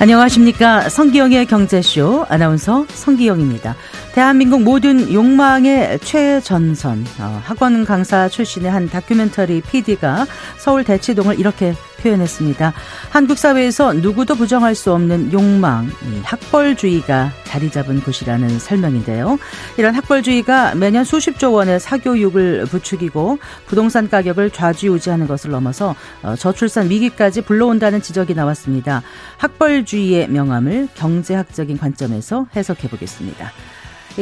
안녕하십니까. 성기영의 경제쇼 아나운서 성기영입니다. 대한민국 모든 욕망의 최전선 어, 학원 강사 출신의 한 다큐멘터리 PD가 서울 대치동을 이렇게 표현했습니다. 한국 사회에서 누구도 부정할 수 없는 욕망, 학벌주의가 자리 잡은 곳이라는 설명인데요. 이런 학벌주의가 매년 수십조 원의 사교육을 부추기고 부동산 가격을 좌지우지하는 것을 넘어서 어, 저출산 위기까지 불러온다는 지적이 나왔습니다. 학벌주의의 명암을 경제학적인 관점에서 해석해 보겠습니다.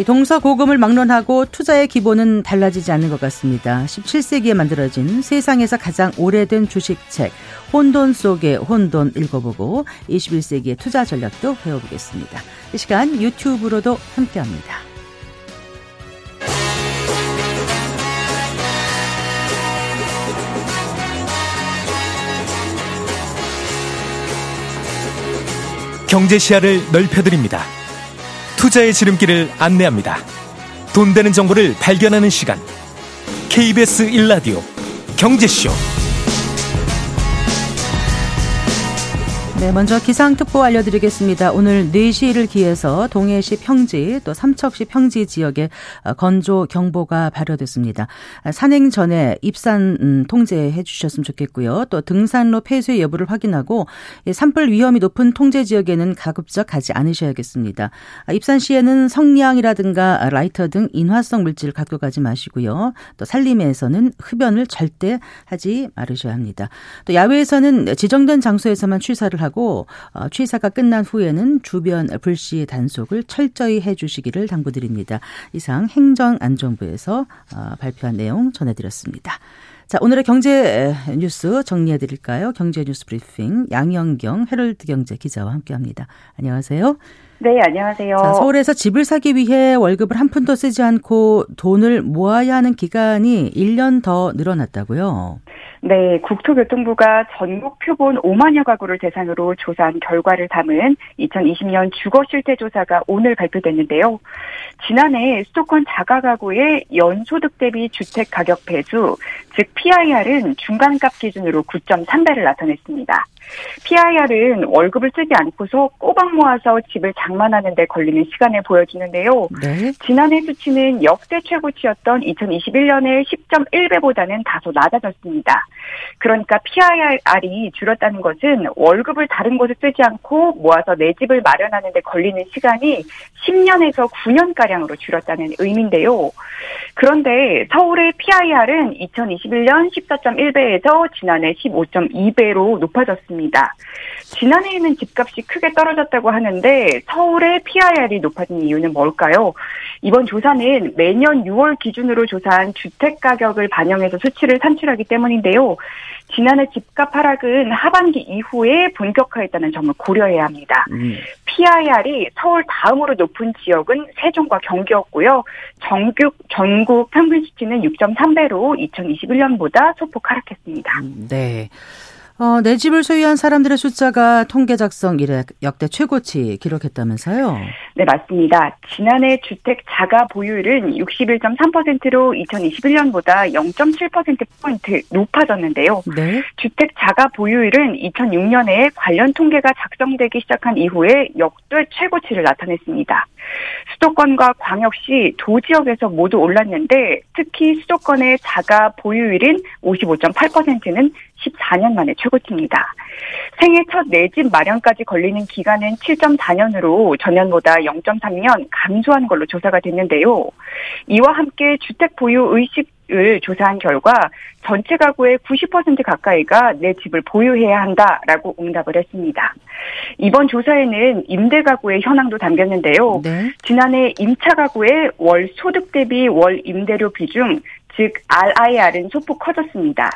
동서고금을 막론하고 투자의 기본은 달라지지 않는 것 같습니다. 17세기에 만들어진 세상에서 가장 오래된 주식책 혼돈 속의 혼돈 읽어보고 21세기의 투자 전략도 배워보겠습니다. 이 시간 유튜브로도 함께합니다. 경제 시야를 넓혀드립니다. 투자의 지름길을 안내합니다. 돈 되는 정보를 발견하는 시간. KBS 1라디오 경제쇼. 네, 먼저 기상특보 알려드리겠습니다. 오늘 4시를 기해서 동해시 평지 또 삼척시 평지 지역에 어, 건조 경보가 발효됐습니다. 산행 전에 입산 음, 통제해 주셨으면 좋겠고요. 또 등산로 폐쇄 여부를 확인하고 산불 위험이 높은 통제 지역에는 가급적 가지 않으셔야겠습니다. 아, 입산 시에는 성냥이라든가 라이터 등 인화성 물질을 갖고 가지 마시고요. 또 산림에서는 흡연을 절대 하지 말으셔야 합니다. 또 야외에서는 지정된 장소에서만 취사를 하고 하고 어, 취사가 끝난 후에는 주변 불씨 단속을 철저히 해주시기를 당부드립니다. 이상 행정안전부에서 어, 발표한 내용 전해드렸습니다. 자, 오늘의 경제 뉴스 정리해 드릴까요? 경제 뉴스 브리핑 양영경 헤럴드 경제 기자와 함께 합니다. 안녕하세요. 네, 안녕하세요. 자, 서울에서 집을 사기 위해 월급을 한 푼도 쓰지 않고 돈을 모아야 하는 기간이 1년 더 늘어났다고요? 네, 국토교통부가 전국 표본 5만여 가구를 대상으로 조사한 결과를 담은 2020년 주거 실태 조사가 오늘 발표됐는데요. 지난해 수도권 자가 가구의 연소득 대비 주택 가격 배수, 즉 PIR은 중간값 기준으로 9.3배를 나타냈습니다. PIR은 월급을 쓰지 않고서 꼬박 모아서 집을 장만하는 데 걸리는 시간을 보여주는데요. 네. 지난해 수치는 역대 최고치였던 2021년의 10.1배보다는 다소 낮아졌습니다. 그러니까 PIR이 줄었다는 것은 월급을 다른 곳에 쓰지 않고 모아서 내 집을 마련하는 데 걸리는 시간이 10년에서 9년가량으로 줄었다는 의미인데요. 그런데 서울의 PIR은 2021년 14.1배에서 지난해 15.2배로 높아졌습니다. 지난해에는 집값이 크게 떨어졌다고 하는데 서울의 PIR이 높아진 이유는 뭘까요? 이번 조사는 매년 6월 기준으로 조사한 주택 가격을 반영해서 수치를 산출하기 때문인데요. 지난해 집값 하락은 하반기 이후에 본격화했다는 점을 고려해야 합니다. 음. PIR이 서울 다음으로 높은 지역은 세종과 경기였고요. 전국, 전국 평균 수치는 6.3배로 2021년보다 소폭 하락했습니다. 음, 네. 어, 내 집을 소유한 사람들의 숫자가 통계 작성 이래 역대 최고치 기록했다면서요? 네, 맞습니다. 지난해 주택 자가 보유율은 61.3%로 2021년보다 0.7%포인트 높아졌는데요. 네. 주택 자가 보유율은 2006년에 관련 통계가 작성되기 시작한 이후에 역대 최고치를 나타냈습니다. 수도권과 광역시, 도 지역에서 모두 올랐는데 특히 수도권의 자가 보유율인 55.8%는 14년 만에 최고치입니다. 생애 첫 내 집 마련까지 걸리는 기간은 7.4년으로 전년보다 0.3년 감소한 걸로 조사가 됐는데요. 이와 함께 주택 보유 의식 을 조사한 결과 전체 가구의 90% 가까이가 내 집을 보유해야 한다라고 응답을 했습니다. 이번 조사에는 임대 가구의 현황도 담겼는데요. 네. 지난해 임차 가구의 월 소득 대비 월 임대료 비중 즉 RIR은 소폭 커졌습니다.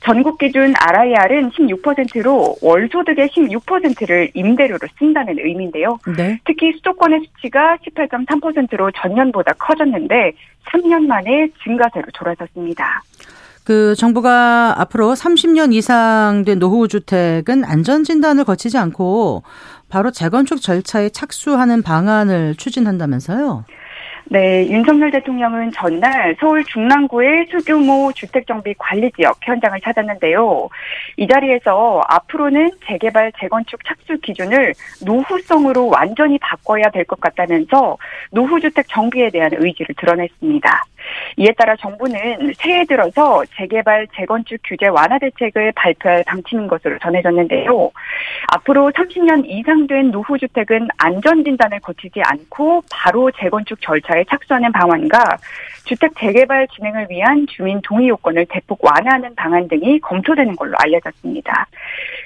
전국 기준 RIR은 16%로 월소득의 16%를 임대료로 쓴다는 의미인데요. 네. 특히 수도권의 수치가 18.3%로 전년보다 커졌는데 3년 만에 증가세로 돌아섰습니다. 그 정부가 앞으로 30년 이상 된 노후 주택은 안전 진단을 거치지 않고 바로 재건축 절차에 착수하는 방안을 추진한다면서요? 네, 윤석열 대통령은 전날 서울 중랑구의 소규모 주택정비 관리지역 현장을 찾았는데요. 이 자리에서 앞으로는 재개발, 재건축 착수 기준을 노후성으로 완전히 바꿔야 될 것 같다면서 노후주택 정비에 대한 의지를 드러냈습니다. 이에 따라 정부는 새해 들어서 재개발, 재건축 규제 완화 대책을 발표할 방침인 것으로 전해졌는데요. 앞으로 30년 이상 된 노후주택은 안전진단을 거치지 않고 바로 재건축 절차에 착수하는 방안과 주택 재개발 진행을 위한 주민 동의 요건을 대폭 완화하는 방안 등이 검토되는 걸로 알려졌습니다.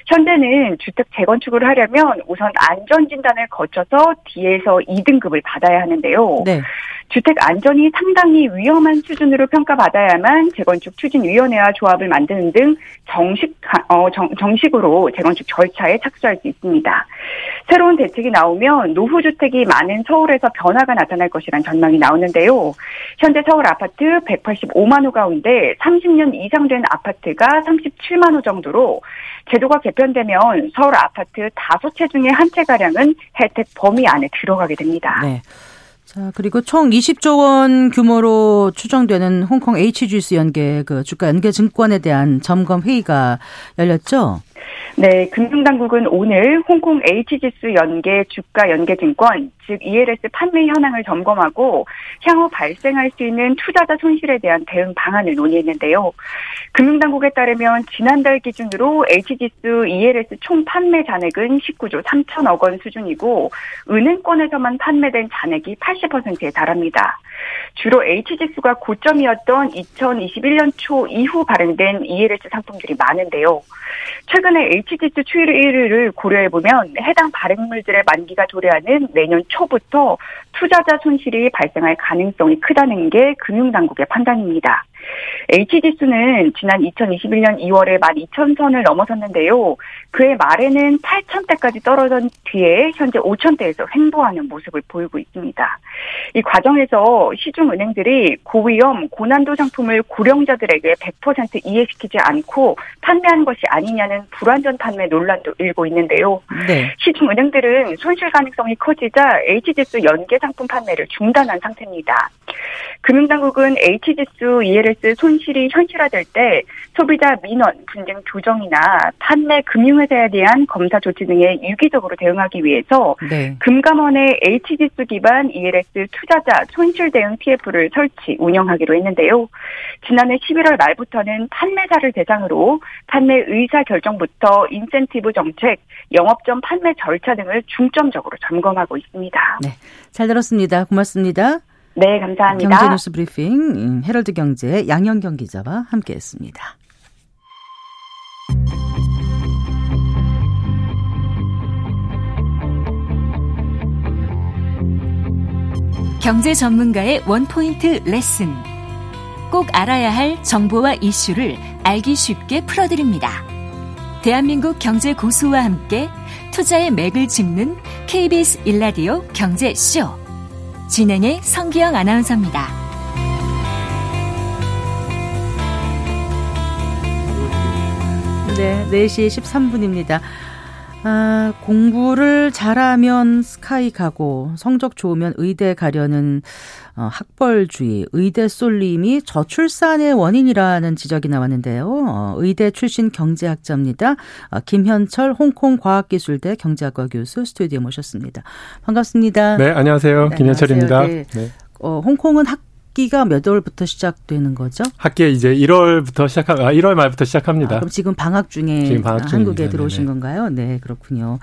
현재는 주택 재건축을 하려면 우선 안전진단을 거쳐서 D에서 2등급을 받아야 하는데요. 네. 주택 안전이 상당히 위 험한 수준으로 평가받아야만 재건축 추진위원회와 조합을 만드는 등 정식 어, 정, 정식으로 재건축 절차에 착수할 수 있습니다. 새로운 대책이 나오면 노후 주택이 많은 서울에서 변화가 나타날 것이란 전망이 나오는데요. 현재 서울 아파트 185만 호 가운데 30년 이상 된 아파트가 37만 호 정도로 제도가 개편되면 서울 아파트 다섯 채 중에 한 채 가량은 혜택 범위 안에 들어가게 됩니다. 네. 자, 그리고 총 20조 원 규모로 추정되는 홍콩 HGS 연계 그 주가 연계 증권에 대한 점검 회의가 열렸죠? 네, 금융당국은 오늘 홍콩 H지수 연계 주가 연계증권, 즉 ELS 판매 현황을 점검하고 향후 발생할 수 있는 투자자 손실에 대한 대응 방안을 논의했는데요. 금융당국에 따르면 지난달 기준으로 H지수 ELS 총 판매 잔액은 19조 3천억 원 수준이고 은행권에서만 판매된 잔액이 80%에 달합니다. 주로 H지수가 고점이었던 2021년 초 이후 발행된 ELS 상품들이 많은데요. 최근에 H지수 추이를 고려해보면 해당 발행물들의 만기가 도래하는 내년 초부터 투자자 손실이 발생할 가능성이 크다는 게 금융당국의 판단입니다. H지수는 지난 2021년 2월에 12,000선을 넘어섰는데요. 그해 말에는 8,000대까지 떨어진 뒤에 현재 5,000대에서 횡보하는 모습을 보이고 있습니다. 이 과정에서 시중 은행들이 고위험, 고난도 상품을 고령자들에게 100% 이해시키지 않고 판매한 것이 아니냐는 불완전 판매 논란도 일고 있는데요. 네. 시중 은행들은 손실 가능성이 커지자 H지수 연계 상품 판매를 중단한 상태입니다. 금융당국은 H지수 ELS 손실이 현실화될 때 소비자 민원, 분쟁 조정이나 판매 금융회사에 대한 검사 조치 등에 유기적으로 대응하기 위해서 네. 금감원의 H지수 기반 ELS 투자자 손실 대응 TF를 설치, 운영하기로 했는데요. 지난해 11월 말부터는 판매자를 대상으로 판매 의사 결정부터 인센티브 정책, 영업점 판매 절차 등을 중점적으로 점검하고 있습니다. 네. 잘 들었습니다. 고맙습니다. 네, 감사합니다. 경제뉴스 브리핑 음, 헤럴드 경제 양영경 기자와 함께했습니다. 경제 전문가의 원포인트 레슨. 꼭 알아야 할 정보와 이슈를 알기 쉽게 풀어드립니다. 대한민국 경제 고수와 함께 투자의 맥을 짚는 KBS 일라디오 경제쇼. 진행의 성기영 아나운서입니다. 네, 4시 13분입니다. 아, 공부를 잘하면 스카이 가고 성적 좋으면 의대 가려는 어, 학벌주의, 의대 쏠림이 저출산의 원인이라는 지적이 나왔는데요. 어, 의대 출신 경제학자입니다. 어, 김현철 홍콩 과학기술대 경제학과 교수 스튜디오에 모셨습니다. 반갑습니다. 네, 안녕하세요. 네, 김현철입니다. 네. 네. 어, 홍콩은 학 학기가 몇 월부터 시작되는 거죠? 학기 이제 1월부터 시작 아 1월 말부터 시작합니다. 아, 그럼 지금 방학 중에 지금 방학 한국에 들어오신 네네. 건가요? 네, 그렇군요.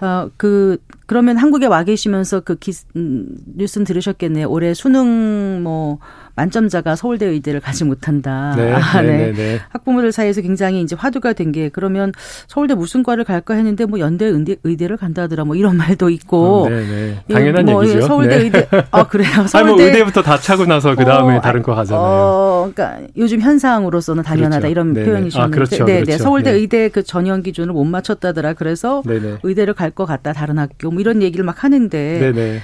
어, 그, 그러면 한국에 와 계시면서 그 기, 음, 뉴스는 들으셨겠네요. 올해 수능 뭐 만점자가 서울대 의대를 가지 못한다. 네, 아, 네. 네, 네, 네. 학부모들 사이에서 굉장히 이제 화두가 된 게 그러면 서울대 무슨 과를 갈까 했는데 뭐 연대 의대, 의대를 간다더라 뭐 이런 말도 있고. 음. 예, 당연한 뭐 얘기죠. 서울대 네. 의대. 아, 그래요. 서울대. 아니, 뭐 의대부터 다 차고 나서 그 다음에 어, 다른 거 가잖아요. 어, 그러니까 요즘 현상으로서는 당연하다 그렇죠. 이런. 표현이셨는데. 아, 그렇죠. 네, 네. 그렇죠. 서울대 의대 그 전형 기준을 못 맞췄다더라. 그래서 네네. 의대를 갈 것 같다. 다른 학교 뭐 이런 얘기를 막 하는데. 네네.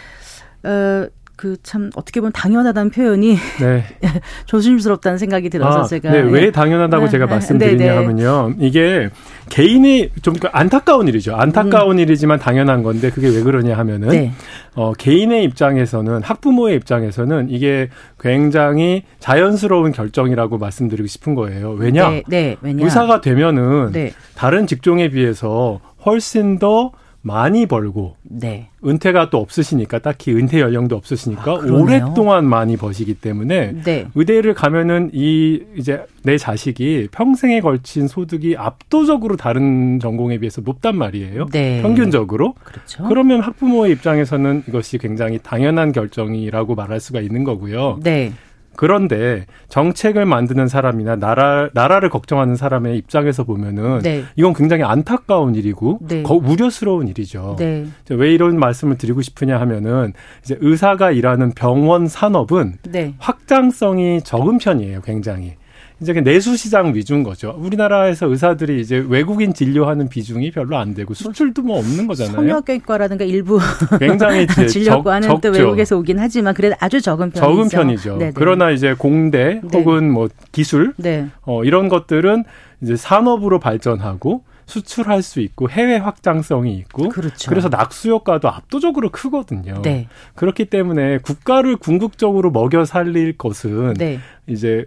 어, 그 참 어떻게 보면 당연하다는 표현이 네. 조심스럽다는 생각이 들어서 아, 제가 네, 왜 예. 당연하다고 네. 제가 말씀드리냐 네, 네. 하면요. 이게 개인의 좀그 안타까운 일이죠. 안타까운 음. 일이지만 당연한 건데 그게 왜 그러냐 하면은 네. 어 개인의 입장에서는 학부모의 입장에서는 이게 굉장히 자연스러운 결정이라고 말씀드리고 싶은 거예요. 왜냐? 네, 네 왜냐? 의사가 되면은 네. 다른 직종에 비해서 훨씬 더 많이 벌고 네. 은퇴가 또 없으시니까 딱히 은퇴 연령도 없으시니까 아, 오랫동안 많이 버시기 때문에 네. 의대를 가면은 이 이제 내 자식이 평생에 걸친 소득이 압도적으로 다른 전공에 비해서 높단 말이에요. 네. 평균적으로. 그렇죠. 그러면 학부모의 입장에서는 이것이 굉장히 당연한 결정이라고 말할 수가 있는 거고요. 네. 그런데 정책을 만드는 사람이나 나라 나라를 걱정하는 사람의 입장에서 보면은 네. 이건 굉장히 안타까운 일이고 네. 거, 우려스러운 일이죠. 네. 왜 이런 말씀을 드리고 싶으냐 하면은 이제 의사가 일하는 병원 산업은 네. 확장성이 적은 편이에요, 굉장히. 이제 내수 시장 위주인 거죠. 우리나라에서 의사들이 이제 외국인 진료하는 비중이 별로 안 되고 수출도 뭐 없는 거잖아요. 성형외과라든가 일부 굉장히 진료고 하는 또 외국에서 오긴 하지만 그래도 아주 적은 편이죠. 적은 편이죠. 네네. 그러나 이제 공대 네. 혹은 뭐 기술 네. 어, 이런 것들은 이제 산업으로 발전하고 수출할 수 있고 해외 확장성이 있고 그렇죠. 그래서 낙수 효과도 압도적으로 크거든요. 네. 그렇기 때문에 국가를 궁극적으로 먹여 살릴 것은 네. 이제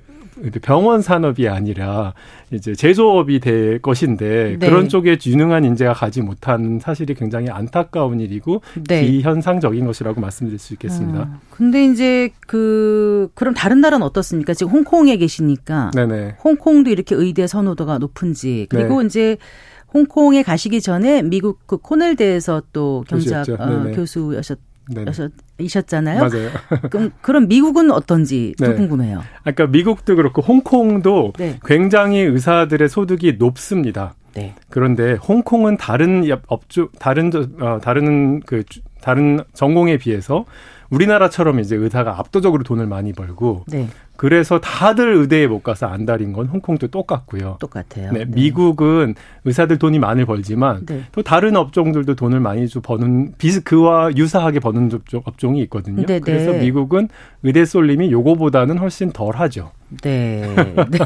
병원 산업이 아니라 이제 제조업이 될 것인데 네. 그런 쪽에 유능한 인재가 가지 못한 사실이 굉장히 안타까운 일이고 네. 비현상적인 것이라고 말씀드릴 수 있겠습니다. 음. 근데 이제 그 그럼 다른 나라는 어떻습니까? 지금 홍콩에 계시니까 네네. 홍콩도 이렇게 의대 선호도가 높은지 그리고 네. 이제 홍콩에 가시기 전에 미국 그 코넬대에서 또 경제학 어, 교수였었 이셨잖아요. 맞아요. 그럼 그럼 미국은 어떤지 또 네. 궁금해요. 그러니까 미국도 그렇고 홍콩도 네. 굉장히 의사들의 소득이 높습니다. 네. 그런데 홍콩은 다른 업종 다른 어, 다른 그 다른 전공에 비해서 우리나라처럼 이제 의사가 압도적으로 돈을 많이 벌고 네. 그래서 다들 의대에 못 가서 안달인 건 홍콩도 똑같고요. 똑같아요. 네, 네. 미국은 의사들 돈이 많이 벌지만 네. 또 다른 업종들도 돈을 많이 좀 버는 비슷 그와 유사하게 버는 업종, 이 있거든요. 네, 네, 그래서 미국은 의대 쏠림이 요거보다는 훨씬 덜하죠. 네. 네.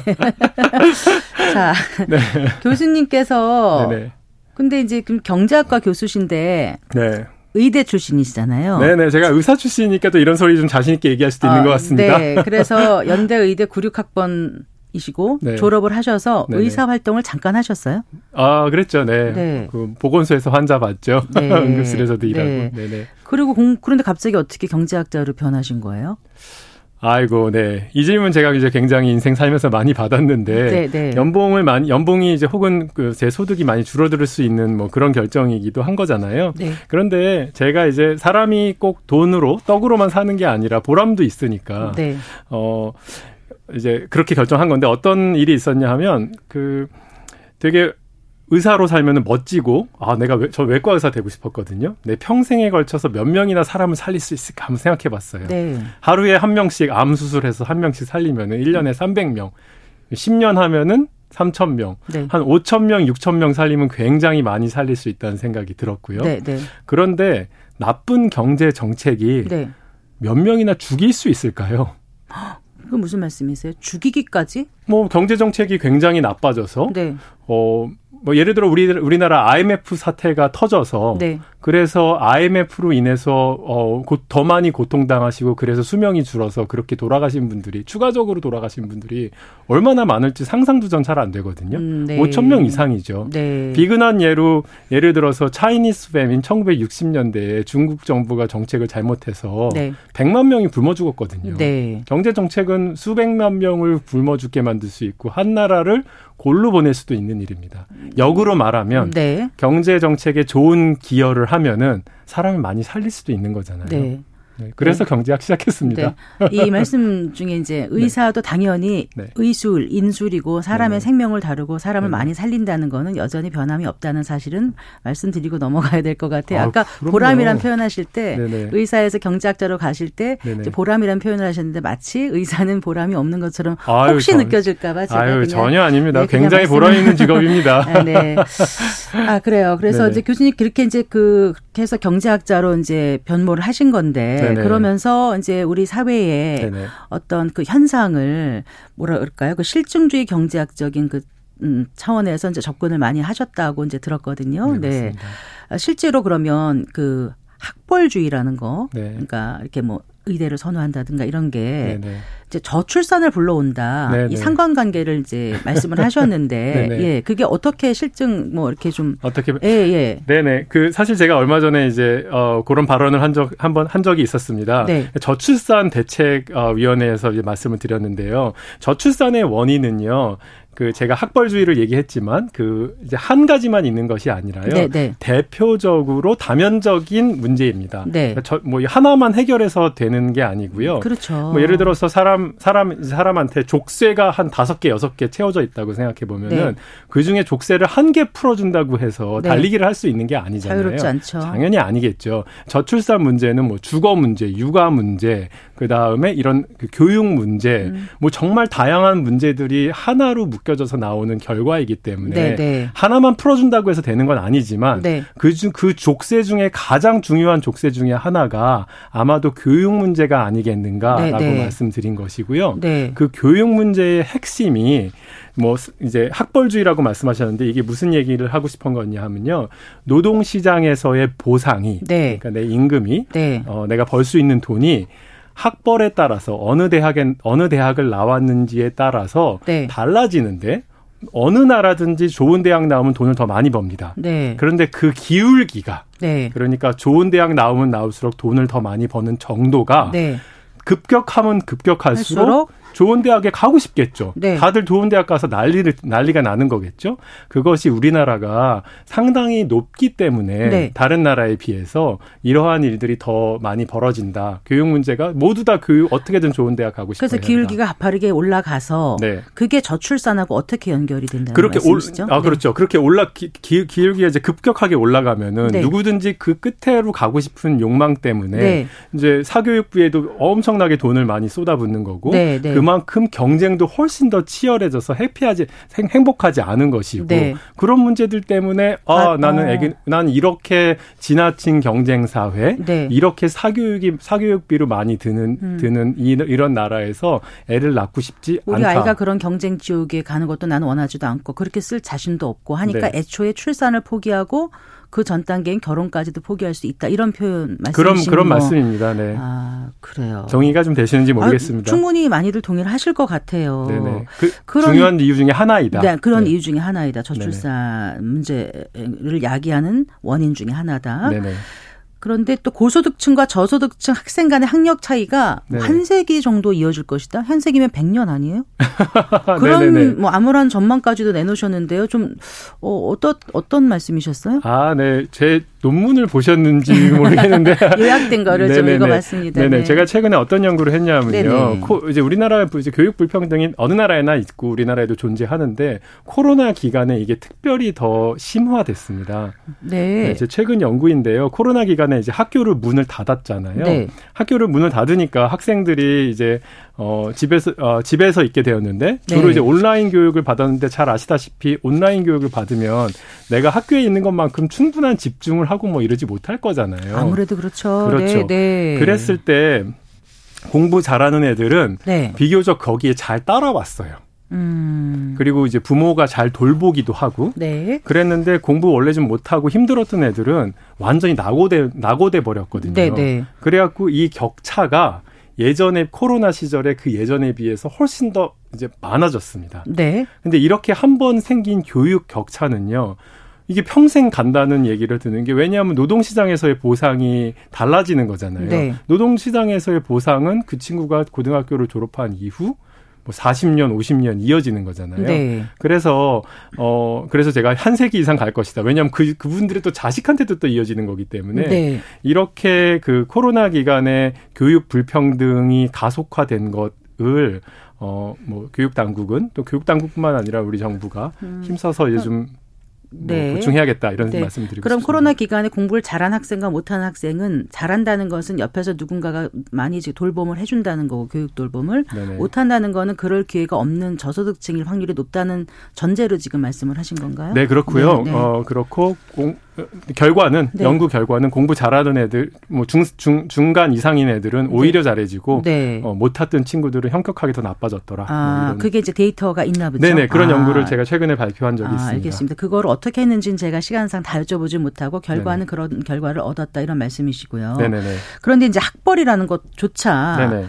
자, 네. 교수님께서 네네. 근데 이제 경제학과 교수신데 네. 의대 출신이시잖아요. 네네. 제가 의사 출신이니까 또 이런 소리 좀 자신있게 얘기할 수도 아, 있는 것 같습니다. 네. 그래서 연대 의대 96학번 이시고 네. 졸업을 하셔서 네네. 의사 활동을 잠깐 하셨어요? 아, 그랬죠. 네. 네. 그 보건소에서 환자 봤죠. 네. 응급실에서도 일하고. 네. 네네. 그리고 공, 그런데 갑자기 어떻게 경제학자로 변하신 거예요? 아이고, 네. 이 질문 제가 이제 굉장히 인생 살면서 많이 받았는데 네, 네. 연봉을 많이 연봉이 이제 혹은 그 제 소득이 많이 줄어들 수 있는 뭐 그런 결정이기도 한 거잖아요. 네. 그런데 제가 이제 사람이 꼭 돈으로 떡으로만 사는 게 아니라 보람도 있으니까 네. 어 이제 그렇게 결정한 건데 어떤 일이 있었냐 하면 그 되게 의사로 살면은 멋지고 아 내가 왜, 저 외과 의사 되고 싶었거든요. 내 평생에 걸쳐서 몇 명이나 사람을 살릴 수 있을까 한번 생각해 봤어요. 네. 하루에 한 명씩 암 수술해서 한 명씩 살리면은 1년에 300명. 10년 하면은 3,000명. 네. 한 5,000명, 6,000명 살리면 굉장히 많이 살릴 수 있다는 생각이 들었고요. 네, 네. 그런데 나쁜 경제 정책이 네. 몇 명이나 죽일 수 있을까요? 그 무슨 말씀이세요? 죽이기까지? 뭐 경제 정책이 굉장히 나빠져서 네. 어 뭐 예를 들어 우리 우리나라 IMF 사태가 터져서 네. 그래서 IMF로 인해서 어더 많이 고통당하시고 그래서 수명이 줄어서 그렇게 돌아가신 분들이 추가적으로 돌아가신 분들이 얼마나 많을지 상상도 전 잘 안 되거든요. 음, 네. 5천 명 이상이죠. 네. 비근한 예로 예를 들어서 차이니스 뱀인 1960년대에 중국 정부가 정책을 잘못해서 네. 100만 명이 굶어 죽었거든요. 네. 경제 정책은 수백만 명을 굶어 죽게 만들 수 있고 한 나라를 골로 보낼 수도 있는 일입니다. 역으로 말하면 네. 경제 정책에 좋은 기여를 하면은 사람을 많이 살릴 수도 있는 거잖아요. 네. 네, 그래서 네. 경제학 시작했습니다. 네. 이 말씀 중에 이제 네. 의사도 당연히 네. 의술, 인술이고 사람의 생명을 다루고 사람을 많이 살린다는 거는 여전히 변함이 없다는 사실은 말씀드리고 넘어가야 될 것 같아요. 아, 까 보람이란 표현하실 때. 의사에서 경제학자로 가실 때 보람이란 표현을 하셨는데 마치 의사는 보람이 없는 것처럼 아유, 혹시 전, 느껴질까봐 제가 아유, 전혀 아닙니다. 굉장히 보람 있는 직업입니다. 아, 네. 아 그래요. 그래서. 이제 교수님 그렇게 이제 그 해서 경제학자로 이제 변모를 하신 건데. 네네. 그러면서 이제 우리 사회에 네네. 어떤 그 현상을 뭐라 그럴까요? 그 실증주의 경제학적인 그 음, 차원에서 이제 접근을 많이 하셨다고 이제 들었거든요. 네. 네. 아, 실제로 그러면 그 학벌주의라는 거, 네. 그러니까 이렇게 뭐 의대를 선호한다든가 이런 게 네네. 이제 저출산을 불러온다. 네네. 이 상관관계를 이제 말씀을 하셨는데 예, 그게 어떻게 실증 뭐 이렇게 좀 어떻게 예, 예. 네네. 그 사실 제가 얼마 전에 이제 어 그런 발언을 한 적 한 번 한 적이 있었습니다. 네. 저출산 대책 어, 위원회에서 이제 말씀을 드렸는데요. 저출산의 원인은요. 그 제가 학벌주의를 얘기했지만 그 이제 한 가지만 있는 것이 아니라요. 네, 네. 대표적으로 다면적인 문제입니다. 네. 그러니까 저뭐 하나만 해결해서 되는 게 아니고요. 그렇죠. 뭐 예를 들어서 사람 사람 사람한테 족쇄가 한 다섯 개 여섯 개 채워져 있다고 생각해 보면은 네. 그 중에 족쇄를 한 개 풀어준다고 해서 네. 달리기를 할 수 있는 게 아니잖아요. 자유롭지 않죠. 당연히 아니겠죠. 저출산 문제는 뭐 주거 문제, 육아 문제, 그 다음에 이런 그 교육 문제, 음. 뭐 정말 다양한 문제들이 하나로 묶여져서 나오는 결과이기 때문에 네네. 네. 하나만 풀어준다고 해서 되는 건 아니지만 네. 그중 그 족쇄 중에 가장 중요한 족쇄 중에 하나가 아마도 교육 문제가 아니겠는가라고 네네. 네. 말씀드린 것이고요. 네. 그 교육 문제의 핵심이 뭐 이제 학벌주의라고 말씀하셨는데 이게 무슨 얘기를 하고 싶은 거냐 하면요 노동 시장에서의 보상이 네. 그러니까 내 임금이 네. 어, 내가 벌 수 있는 돈이 학벌에 따라서 어느 대학에 어느 대학을 나왔는지에 따라서 네. 달라지는데 어느 나라든지 좋은 대학 나오면 돈을 더 많이 법니다. 네. 그런데 그 기울기가 네. 그러니까 좋은 대학 나오면 나올수록 돈을 더 많이 버는 정도가 네. 급격하면 급격할수록 할수록? 좋은 대학에 가고 싶겠죠. 네. 다들 좋은 대학 가서 난리를 난리가 나는 거겠죠. 그것이 우리나라가 상당히 높기 때문에 네. 다른 나라에 비해서 이러한 일들이 더 많이 벌어진다. 교육 문제가 모두 다 그 어떻게든 좋은 대학 가고 싶어요. 그래서 기울기가 가파르게 올라가서 네. 그게 저출산하고 어떻게 연결이 된다는 그렇게 말씀이시죠? 올, 아 그렇죠. 그렇게 올라 기, 기, 기울기가 이제 급격하게 올라가면은 네. 누구든지 그 끝으로 가고 싶은 욕망 때문에 네. 이제 사교육부에도 엄청나게 돈을 많이 쏟아붓는 거고 네, 네. 그만큼 경쟁도 훨씬 더 치열해져서 해피하지 행복하지 않은 것이고 네. 그런 문제들 때문에 아, 아 나는 어. 애기 난 이렇게 지나친 경쟁 사회 네. 이렇게 사교육이 사교육비로 많이 드는 음. 드는 이, 이런 나라에서 애를 낳고 싶지 우리 않다. 아이가 그런 경쟁 지옥에 가는 것도 나는 원하지도 않고 그렇게 쓸 자신도 없고 하니까 네. 애초에 출산을 포기하고 그 전 단계인 결혼까지도 포기할 수 있다 이런 표현 말씀이신 그런 그런 말씀입니다. 네. 아 그래요. 정의가 좀 되시는지 모르겠습니다. 아, 충분히 많이들 동의를 하실 것 같아요. 네네. 그 그런, 중요한 이유 중에 하나이다. 네, 그런 네. 이유 중에 하나이다. 저출산 네네. 문제를 야기하는 원인 중에 하나다. 네네. 그런데 또 고소득층과 저소득층 학생 간의 학력 차이가 네. 한 세기 정도 이어질 것이다. 한 세기면 100년 아니에요? 그런 뭐 아무런 전망까지도 내놓으셨는데요. 좀 어, 어떤 어떤 말씀이셨어요? 아, 네. 제 논문을 보셨는지 모르겠는데 요약된 거를 좀 읽어봤습니다. 네네. 네. 제가 최근에 어떤 연구를 했냐면요. 코, 이제 우리나라 이제 교육 불평등이 어느 나라에나 있고 우리나라에도 존재하는데 코로나 기간에 이게 특별히 더 심화됐습니다. 네. 네 이제 최근 연구인데요. 코로나 기간에 이제 학교를 문을 닫았잖아요. 네. 학교를 문을 닫으니까 학생들이 이제 어, 집에서, 어, 집에서 있게 되었는데, 주로 네. 이제 온라인 교육을 받았는데 잘 아시다시피 온라인 교육을 받으면 내가 학교에 있는 것만큼 충분한 집중을 하고 뭐 이러지 못할 거잖아요. 아무래도 그렇죠. 그렇죠. 네, 네. 그랬을 때 공부 잘하는 애들은 네. 비교적 거기에 잘 따라왔어요. 음. 그리고 이제 부모가 잘 돌보기도 하고 네. 그랬는데 공부 원래 좀 못하고 힘들었던 애들은 완전히 낙오돼 낙오돼 버렸거든요. 네, 네. 그래갖고 이 격차가 예전에 코로나 시절에 그 예전에 비해서 훨씬 더 이제 많아졌습니다. 네. 근데 이렇게 한 번 생긴 교육 격차는요. 이게 평생 간다는 얘기를 듣는 게 왜냐하면 노동시장에서의 보상이 달라지는 거잖아요. 네. 노동시장에서의 보상은 그 친구가 고등학교를 졸업한 이후 뭐 40년, 50년 이어지는 거잖아요. 네. 그래서 어 그래서 제가 한 세기 이상 갈 것이다. 왜냐하면 그 그분들이 또 자식한테도 또 이어지는 거기 때문에 네. 이렇게 그 코로나 기간에 교육 불평등이 가속화된 것을 어뭐 교육 당국은 또 교육 당국뿐만 아니라 우리 정부가 음. 힘써서 이제 좀 뭐 네. 보충해야겠다 이런 네. 말씀 드리고 그럼 싶습니다. 코로나 기간에 공부를 잘한 학생과 못한 학생은 잘한다는 것은 옆에서 누군가가 많이 돌봄을 해준다는 거고 교육 돌봄을 네네. 못한다는 거는 그럴 기회가 없는 저소득층일 확률이 높다는 전제로 지금 말씀을 하신 건가요? 네 그렇고요. 네, 네. 어 그렇고 공, 결과는 네. 연구 결과는 공부 잘하는 애들 뭐 중 중 중간 이상인 애들은 네. 오히려 잘해지고 네. 어, 못했던 친구들은 현격하게 더 나빠졌더라. 뭐 아, 뭐 그게 이제 데이터가 있나 보죠. 네네 그런 아. 연구를 제가 최근에 발표한 적이 아, 있습니다. 알겠습니다. 그걸 어떻게 했는지는 제가 시간상 다 여쭤보지 못하고 결과는 네네. 그런 결과를 얻었다 이런 말씀이시고요. 네네네. 그런데 이제 학벌이라는 것조차 네네.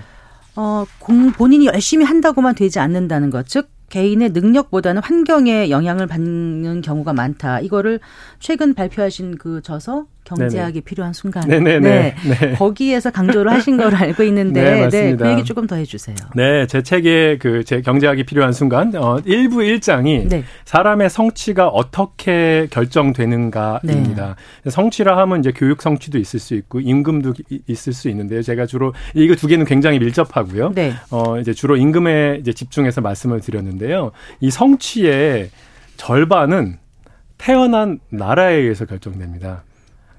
어, 공, 본인이 열심히 한다고만 되지 않는다는 것, 즉 개인의 능력보다는 환경에 영향을 받는 경우가 많다. 이거를 최근 발표하신 그 저서 경제학이 네네. 필요한 순간. 네네네. 네. 네. 거기에서 강조를 하신 걸 알고 있는데 네, 맞습니다. 네, 그 얘기 조금 더 해주세요. 네, 제 책의 그제 경제학이 필요한 순간 어, 일부 일장이 네. 사람의 성취가 어떻게 결정되는가입니다. 네. 성취라 하면 이제 교육 성취도 있을 수 있고 임금도 있을 수 있는데요. 제가 주로 이거 두 개는 굉장히 밀접하고요. 네. 어, 이제 주로 임금에 이제 집중해서 말씀을 드렸는데요. 이 성취의 절반은 태어난 나라에 의해서 결정됩니다.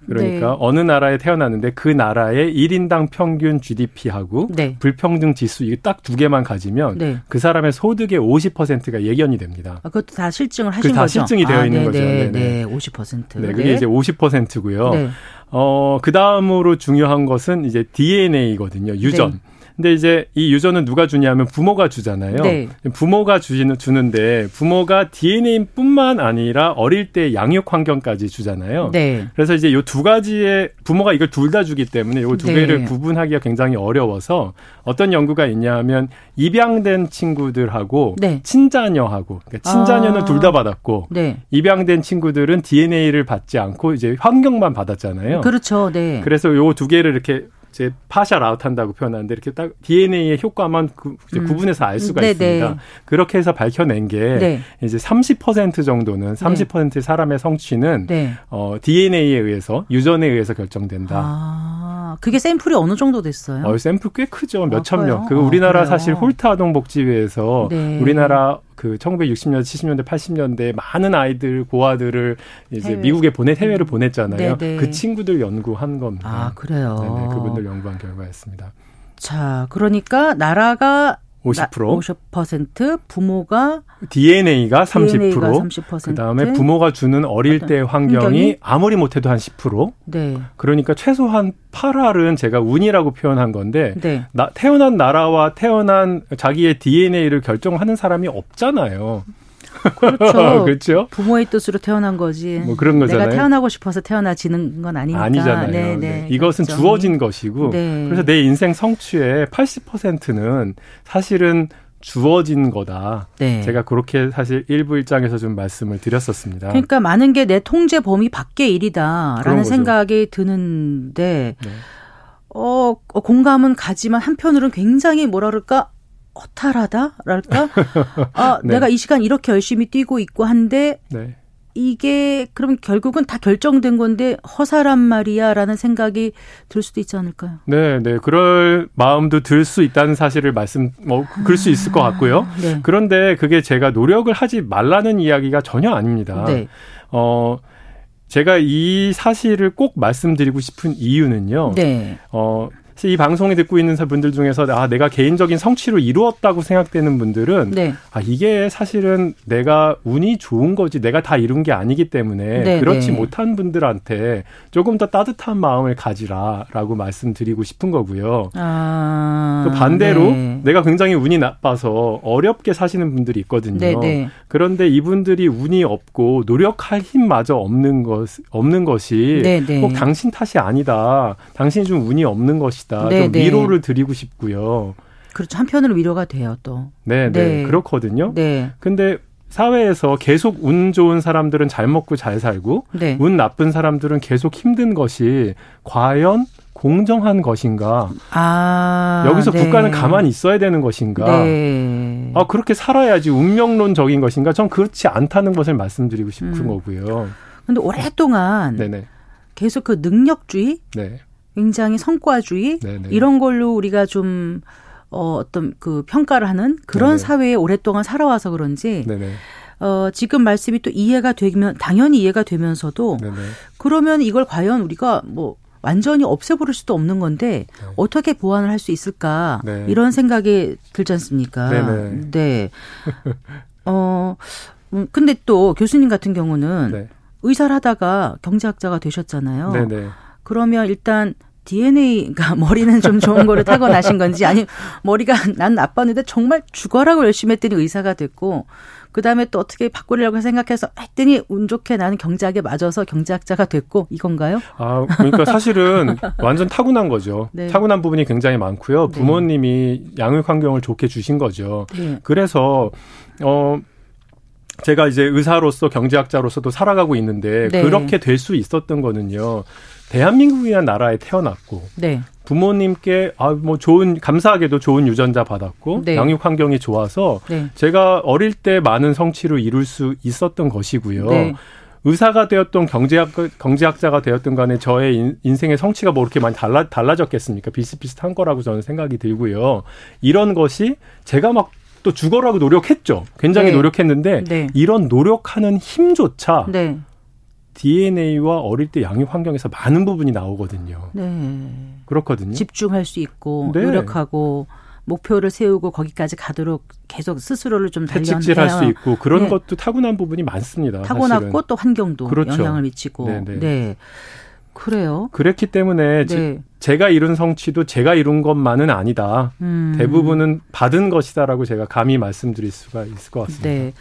그러니까 네. 어느 나라에 태어났는데 그 나라의 1인당 평균 GDP하고 네. 불평등 지수 이게 딱 두 개만 가지면 네. 그 사람의 소득의 50%가 예견이 됩니다. 아, 그것도 다 실증을 하신 다 거죠? 실증이 되어 아, 있는 네, 거죠. 네, 네, 50%. 네, 그게 이제 50%고요. 어, 그 다음으로 중요한 것은 이제 DNA거든요. 유전. 근데 이제 이 유전은 누가 주냐면 부모가 주잖아요. 네. 부모가 주시는 주는데 부모가 DNA뿐만 아니라 어릴 때 양육 환경까지 주잖아요. 네. 그래서 이제 요 두 가지의 부모가 이걸 둘 다 주기 때문에 요두 네. 개를 구분하기가 굉장히 어려워서 어떤 연구가 있냐면 입양된 친구들하고 네. 친자녀하고 그러니까 친자녀는 아. 둘다 받았고 네. 입양된 친구들은 DNA를 받지 않고 이제 환경만 받았잖아요. 그렇죠. 네. 그래서 요 두 개를 이렇게 이제 파샬 아웃한다고 표현하는데 이렇게 딱 DNA의 효과만 구, 음. 구분해서 알 수가 네네. 있습니다. 그렇게 해서 밝혀낸 게 네. 이제 30% 정도는 30% 네. 사람의 성취는 네. 어, DNA에 의해서 유전에 의해서 결정된다. 아, 그게 샘플이 어느 정도 됐어요? 어, 샘플 꽤 크죠. 몇천 아, 명. 그 우리나라 아, 사실 홀트 아동복지회에서 네. 우리나라 그 1960년대, 70년대, 80년대 많은 아이들 고아들을 이제 해외. 미국에 보내 해외를 음. 보냈잖아요. 네네. 그 친구들 연구한 겁니다. 아 그래요. 네네, 그분들 연구한 결과였습니다. 자, 그러니까 나라가 50%. 50% 부모가 DNA가 30%, DNA가 30% 그다음에 부모가 주는 어릴 때 환경이, 환경이, 아무리 못해도 한 10%. 네. 그러니까 최소한 8할은 제가 운이라고 표현한 건데 네. 나, 태어난 나라와 태어난 자기의 DNA를 결정하는 사람이 없잖아요. 그렇죠. 그렇죠. 부모의 뜻으로 태어난 거지. 뭐 그런 거잖아요. 내가 태어나고 싶어서 태어나지는 건 아니니까. 아니잖아요. 네, 네. 네. 이것은 그렇죠. 주어진 것이고. 네. 그래서 내 인생 성취의 80%는 사실은 주어진 거다. 네. 제가 그렇게 사실 일부 일장에서 좀 말씀을 드렸었습니다. 그러니까 많은 게 내 통제 범위 밖의 일이다라는 생각이 드는데 네. 어, 공감은 가지만 한편으로는 굉장히 뭐라 그럴까 허탈하다랄까? 아, 네. 내가 이 시간 이렇게 열심히 뛰고 있고 한데 네. 이게 그럼 결국은 다 결정된 건데 허사란 말이야라는 생각이 들 수도 있지 않을까요? 네, 네. 그럴 마음도 들 수 있다는 사실을 말씀 뭐 그럴 수 있을 것 같고요. 아, 네. 그런데 그게 제가 노력을 하지 말라는 이야기가 전혀 아닙니다. 네. 어 제가 이 사실을 꼭 말씀드리고 싶은 이유는요. 네. 어, 이 방송을 듣고 있는 분들 중에서 아 내가 개인적인 성취로 이루었다고 생각되는 분들은 네. 아 이게 사실은 내가 운이 좋은 거지 내가 다 이룬 게 아니기 때문에 네, 그렇지 네. 못한 분들한테 조금 더 따뜻한 마음을 가지라라고 말씀드리고 싶은 거고요. 아, 또 반대로 네. 내가 굉장히 운이 나빠서 어렵게 사시는 분들이 있거든요. 네, 네. 그런데 이분들이 운이 없고 노력할 힘마저 없는 것 없는 것이 꼭 당신 탓이 아니다. 당신이 좀 운이 없는 것이 것이다. 네, 좀 네. 위로를 드리고 싶고요. 그렇죠. 한편으로 위로가 돼요, 또. 네, 네. 네. 그렇거든요. 네. 근데 사회에서 계속 운 좋은 사람들은 잘 먹고 잘 살고 네. 운 나쁜 사람들은 계속 힘든 것이 과연 공정한 것인가? 아, 여기서 네. 국가는 가만히 있어야 되는 것인가? 네. 아, 그렇게 살아야지 운명론적인 것인가? 전 그렇지 않다는 것을 말씀드리고 싶은 음. 거고요. 근데 오랫동안 네네. 계속 그 능력주의, 네. 굉장히 성과주의 네네. 이런 걸로 우리가 좀 어, 어떤 그 평가를 하는 그런 네네. 사회에 오랫동안 살아와서 그런지 네네. 어, 지금 말씀이 또 이해가 되면 당연히 이해가 되면서도. 그러면 이걸 과연 우리가 뭐 완전히 없애버릴 수도 없는 건데 네. 어떻게 보완을 할 수 있을까 네. 이런 생각이 들지 않습니까? 네. 어, 음, 근데 또 교수님 같은 경우는 네. 의사를 하다가 경제학자가 되셨잖아요. 그러면 일단 DNA가 머리는 좀 좋은 거를 타고나신 건지 아니 머리가 난 나빴는데 정말 죽어라고 열심히 했더니 의사가 됐고 그 다음에 또 어떻게 바꾸려고 생각해서 했더니 운 좋게 나는 경제학에 맞아서 경제학자가 됐고 이건가요? 아 그러니까 사실은 완전 타고난 거죠. 네. 타고난 부분이 굉장히 많고요. 네. 부모님이 네. 양육 환경을 좋게 주신 거죠. 네. 그래서 어 제가 이제 의사로서 경제학자로서도 살아가고 있는데 네. 그렇게 될 수 있었던 거는요. 대한민국이란 나라에 태어났고 네. 부모님께 아 뭐 좋은 감사하게도 좋은 유전자 받았고 네. 양육 환경이 좋아서 네. 제가 어릴 때 많은 성취를 이룰 수 있었던 것이고요. 네. 의사가 되었던 경제학 경제학자가 되었던 간에 저의 인, 생의 성취가 뭐 그렇게 많이 달라 달라졌겠습니까? 비슷비슷한 거라고 저는 생각이 들고요. 이런 것이 제가 막 또 죽어라고 노력했죠. 굉장히 네. 노력했는데 네. 이런 노력하는 힘조차 네. DNA와 어릴 때 양육 환경에서 많은 부분이 나오거든요. 네. 그렇거든요. 집중할 수 있고 네. 노력하고 목표를 세우고 거기까지 가도록 계속 스스로를 좀 채찍질할 수 있고 그런 네. 것도 타고난 부분이 많습니다. 타고났고. 또 환경도 그렇죠. 영향을 미치고. 네네. 네. 네. 그래요. 그랬기 때문에 네. 제가 이룬 성취도 제가 이룬 것만은 아니다. 음. 대부분은 받은 것이다라고 제가 감히 말씀드릴 수가 있을 것 같습니다. 네.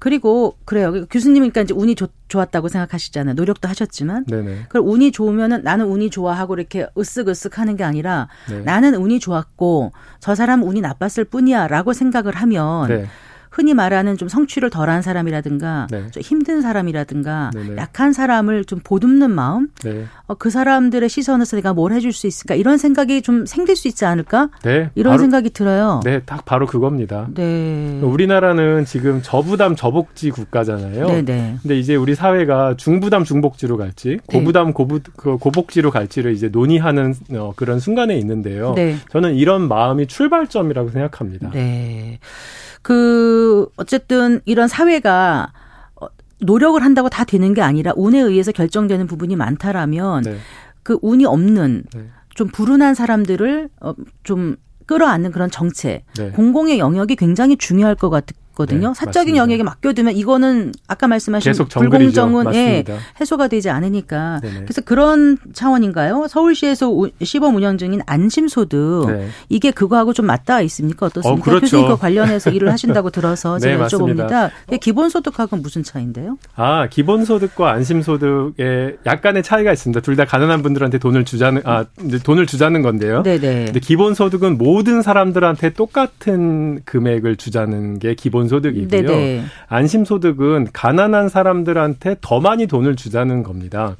그리고 그래요. 교수님이니까 이제 운이 좋, 좋았다고 생각하시잖아요. 노력도 하셨지만. 네네. 그럼 운이 좋으면은 나는 운이 좋아하고 이렇게 으쓱으쓱 하는 게 아니라 네. 나는 운이 좋았고 저 사람 운이 나빴을 뿐이야라고 생각을 하면 네. 흔히 말하는 좀 성취를 덜한 사람이라든가 네. 좀 힘든 사람이라든가 네네. 약한 사람을 좀 보듬는 마음 네. 어, 그 사람들의 시선에서 내가 뭘 해줄 수 있을까 이런 생각이 좀 생길 수 있지 않을까 네. 이런 바로, 생각이 들어요. 네, 딱 바로 그겁니다. 네. 우리나라는 지금 저부담 저복지 국가잖아요. 네네. 네. 근데 이제 우리 사회가 중부담 중복지로 갈지 네. 고부담 고부 그 고복지로 갈지를 이제 논의하는 어, 그런 순간에 있는데요. 네. 저는 이런 마음이 출발점이라고 생각합니다. 네. 그 어쨌든 이런 사회가 어, 노력을 한다고 다 되는 게 아니라 운에 의해서 결정되는 부분이 많다라면 네. 그 운이 없는 네. 좀 불운한 사람들을 어좀 끌어안는 그런 정책, 네. 공공의 영역이 굉장히 중요할 것 같, 거든요. 네, 사적인 맞습니다. 영역에 맡겨두면 이거는 아까 말씀하신 불공정은 예, 해소가 되지 않으니까 네네. 그래서 그런 차원인가요? 서울시에서 시범 운영 중인 안심소득 네. 이게 그거하고 좀 맞닿아 있습니까? 어떻습니까? 어, 그렇죠. 교수님 그 관련해서 일을 하신다고 들어서 네, 제가 네, 여쭤봅니다. 기본소득하고는 무슨 차이인데요? 아 기본소득과 안심소득에 약간의 차이가 있습니다. 둘 다 가난한 분들한테 돈을 주자는 아 돈을 주자는 건데요. 네네. 근데 기본소득은 모든 사람들한테 똑같은 금액을 주자는 게 기본 기본 소득이고요. 네네. 안심 소득은 가난한 사람들한테 더 많이 돈을 주자는 겁니다.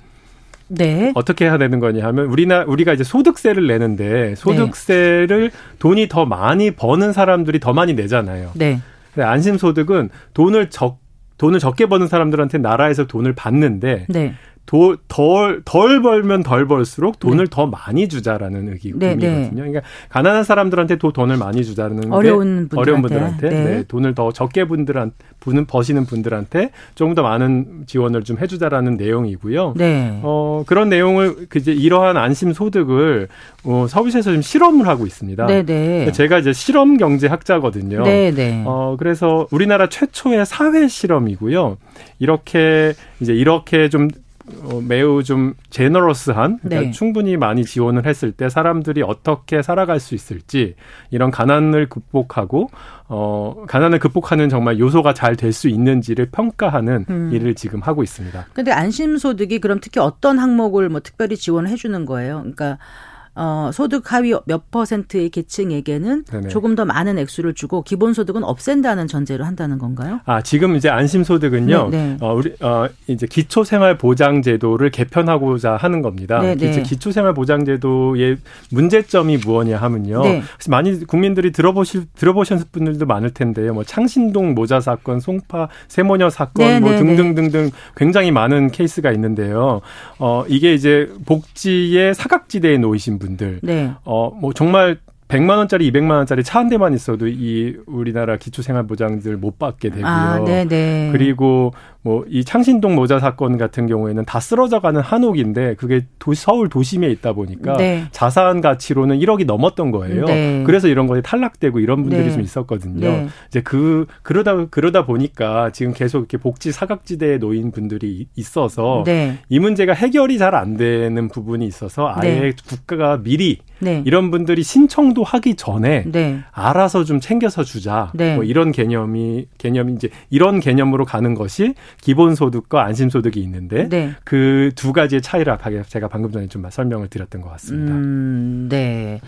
네. 어떻게 해야 되는 거냐 하면 우리나 우리가 이제 소득세를 내는데 소득세를 네. 돈이 더 많이 버는 사람들이 더 많이 내잖아요. 네. 근데 안심 소득은 돈을 적 돈을 적게 버는 사람들한테 나라에서 돈을 받는데 네. 도, 덜, 덜 벌면 덜 벌수록 돈을 네. 더 많이 주자라는 의기, 네, 의미거든요. 네. 그러니까 가난한 사람들한테 도 돈을 많이 주자는 어려운 분들한테, 어려운 분들한테 네. 네. 돈을 더 적게 분들한 분은 버시는 분들한테 조금 더 많은 지원을 좀 해주자라는 내용이고요. 네. 어 그런 내용을 그 이제 이러한 안심 소득을 어, 서울시에서 좀 실험을 하고 있습니다. 네, 네. 제가 이제 실험 경제학자거든요. 네, 네. 어 그래서 우리나라 최초의 사회 실험이고요. 이렇게 이제 이렇게 좀 어, 매우 좀 제너러스한 그러니까 네. 충분히 많이 지원을 했을 때 사람들이 어떻게 살아갈 수 있을지 이런 가난을 극복하고 어 가난을 극복하는 정말 요소가 잘 될 수 있는지를 평가하는 음. 일을 지금 하고 있습니다. 근데 안심소득이 그럼 특히 어떤 항목을 뭐 특별히 지원해 주는 거예요? 그러니까 어, 소득 하위 몇 퍼센트의 계층에게는 네네. 조금 더 많은 액수를 주고 기본 소득은 없앤다는 전제로 한다는 건가요? 아 지금 이제 안심 소득은요. 네, 네. 어, 우리 어, 이제 기초생활보장제도를 개편하고자 하는 겁니다. 네, 네. 기초생활보장제도의 문제점이 무엇이냐 하면요. 네. 많이 국민들이 들어보실 들어보신 분들도 많을 텐데요. 뭐 창신동 모자 사건, 송파 세모녀 사건, 네, 뭐 등등등등 굉장히 많은 케이스가 있는데요. 어 이게 이제 복지의 사각지대에 놓이신 분 들. 네. 어, 뭐 정말 100만 원짜리, 200만 원짜리 차 한 대만 있어도 이 우리나라 기초생활보장들 못 받게 되고요. 아, 네네. 네. 그리고 뭐 이 창신동 모자 사건 같은 경우에는 다 쓰러져가는 한옥인데 그게 도, 서울 도심에 있다 보니까 네. 자산 가치로는 1억이 넘었던 거예요. 네. 그래서 이런 것이 탈락되고 이런 분들이 네. 좀 있었거든요. 네. 이제 그 그러다 그러다 보니까 지금 계속 이렇게 복지 사각지대에 놓인 분들이 있어서 네. 이 문제가 해결이 잘 안 되는 부분이 있어서 아예 네. 국가가 미리 이런 분들이 신청도 하기 전에 알아서 좀 챙겨서 주자. 뭐 이런 개념이 개념이 이제 이런 개념으로 가는 것이 기본소득과 안심소득이 있는데 네. 그두 가지의 차이를 제가 방금 전에 좀 설명을 드렸던 것 같습니다. 음, 네.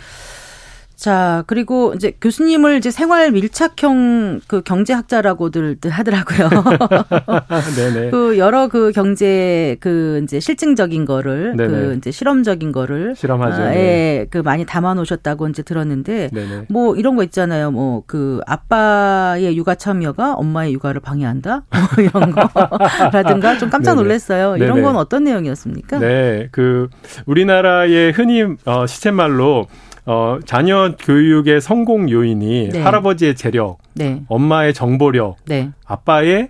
자, 그리고 이제 교수님을 이제 생활 밀착형 그 경제학자라고들 하더라고요. 네네. 그 여러 그 경제 그 이제 실증적인 거를 네네. 그 이제 실험적인 거를 실험하죠. 아, 예, 네. 그 많이 담아 놓으셨다고 이제 들었는데 네네. 뭐 이런 거 있잖아요. 뭐 그 아빠의 육아 참여가 엄마의 육아를 방해한다? 뭐 이런 거라든가 좀 깜짝 놀랐어요. 이런 건 어떤 내용이었습니까? 네. 그 우리나라의 흔히 어 시쳇말로 어, 자녀 교육의 성공 요인이 네. 할아버지의 재력, 네. 엄마의 정보력, 네. 아빠의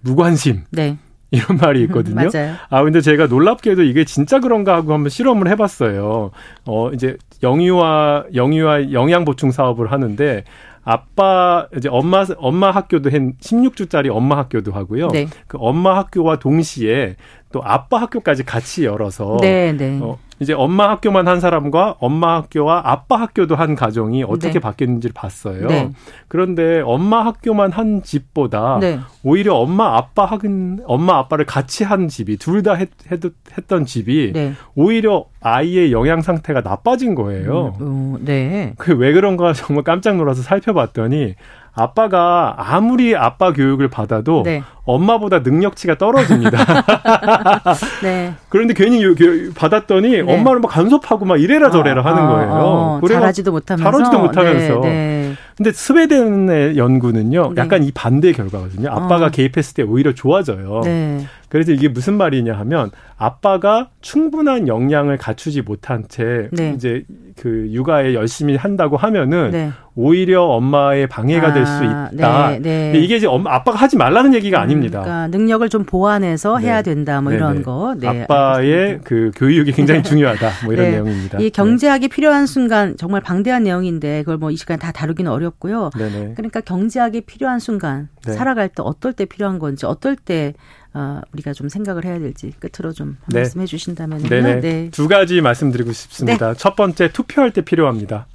무관심. 네. 이런 말이 있거든요. 맞아요. 아, 근데 제가 놀랍게도 이게 진짜 그런가 하고 한번 실험을 해봤어요. 어, 이제 영유아, 영유아 영양 보충 사업을 하는데 아빠 이제 엄마 엄마 학교도 한 16주짜리 엄마 학교도 하고요. 네. 그 엄마 학교와 동시에 또 아빠 학교까지 같이 열어서 네, 네. 어, 이제 엄마 학교만 한 사람과 엄마 학교와 아빠 학교도 한 가정이 어떻게 네. 바뀌는지를 봤어요. 네. 그런데 엄마 학교만 한 집보다 네. 오히려 엄마 아빠 학은 엄마 아빠를 같이 한 집이 둘 다 했던 집이 네. 오히려 아이의 영양 상태가 나빠진 거예요. 음, 어, 네. 그 왜 그런가 정말 깜짝 놀라서 살펴봤더니 아빠가 아무리 아빠 교육을 받아도 네. 엄마보다 능력치가 떨어집니다. 네. 그런데 괜히 받았더니 네. 엄마를 막 간섭하고 막 이래라 저래라 어, 하는 거예요. 어, 어, 잘하지도 못하면서. 잘하지도 못하면서. 근데 스웨덴의 연구는요, 네. 약간 이 반대의 결과거든요. 아빠가 어. 개입했을 때 오히려 좋아져요. 네. 그래서 이게 무슨 말이냐 하면 아빠가 충분한 역량을 갖추지 못한 채 네. 이제 그 육아에 열심히 한다고 하면은 네. 오히려 엄마의 방해가 아, 될수 있다. 네, 네. 근데 이게 이제 엄마 아빠가 하지 말라는 얘기가 아닙니다. 그러니까 능력을 좀 보완해서 네. 해야 된다. 뭐 이런 거. 네, 아빠의 알겠습니다. 그 교육이 굉장히 중요하다. 뭐 이런 내용입니다. 이 경제학이 필요한 순간 정말 방대한 내용인데 그걸 뭐 이 시간 다 다루기는 어렵 고요. 그러니까 경제학이 필요한 순간 살아갈 때 어떨 때 필요한 건지 어떨 때 어, 우리가 좀 생각을 해야 될지 끝으로 좀 네. 말씀해 주신다면요. 네. 두 가지 말씀드리고 싶습니다. 네. 첫 번째 투표할 때 필요합니다.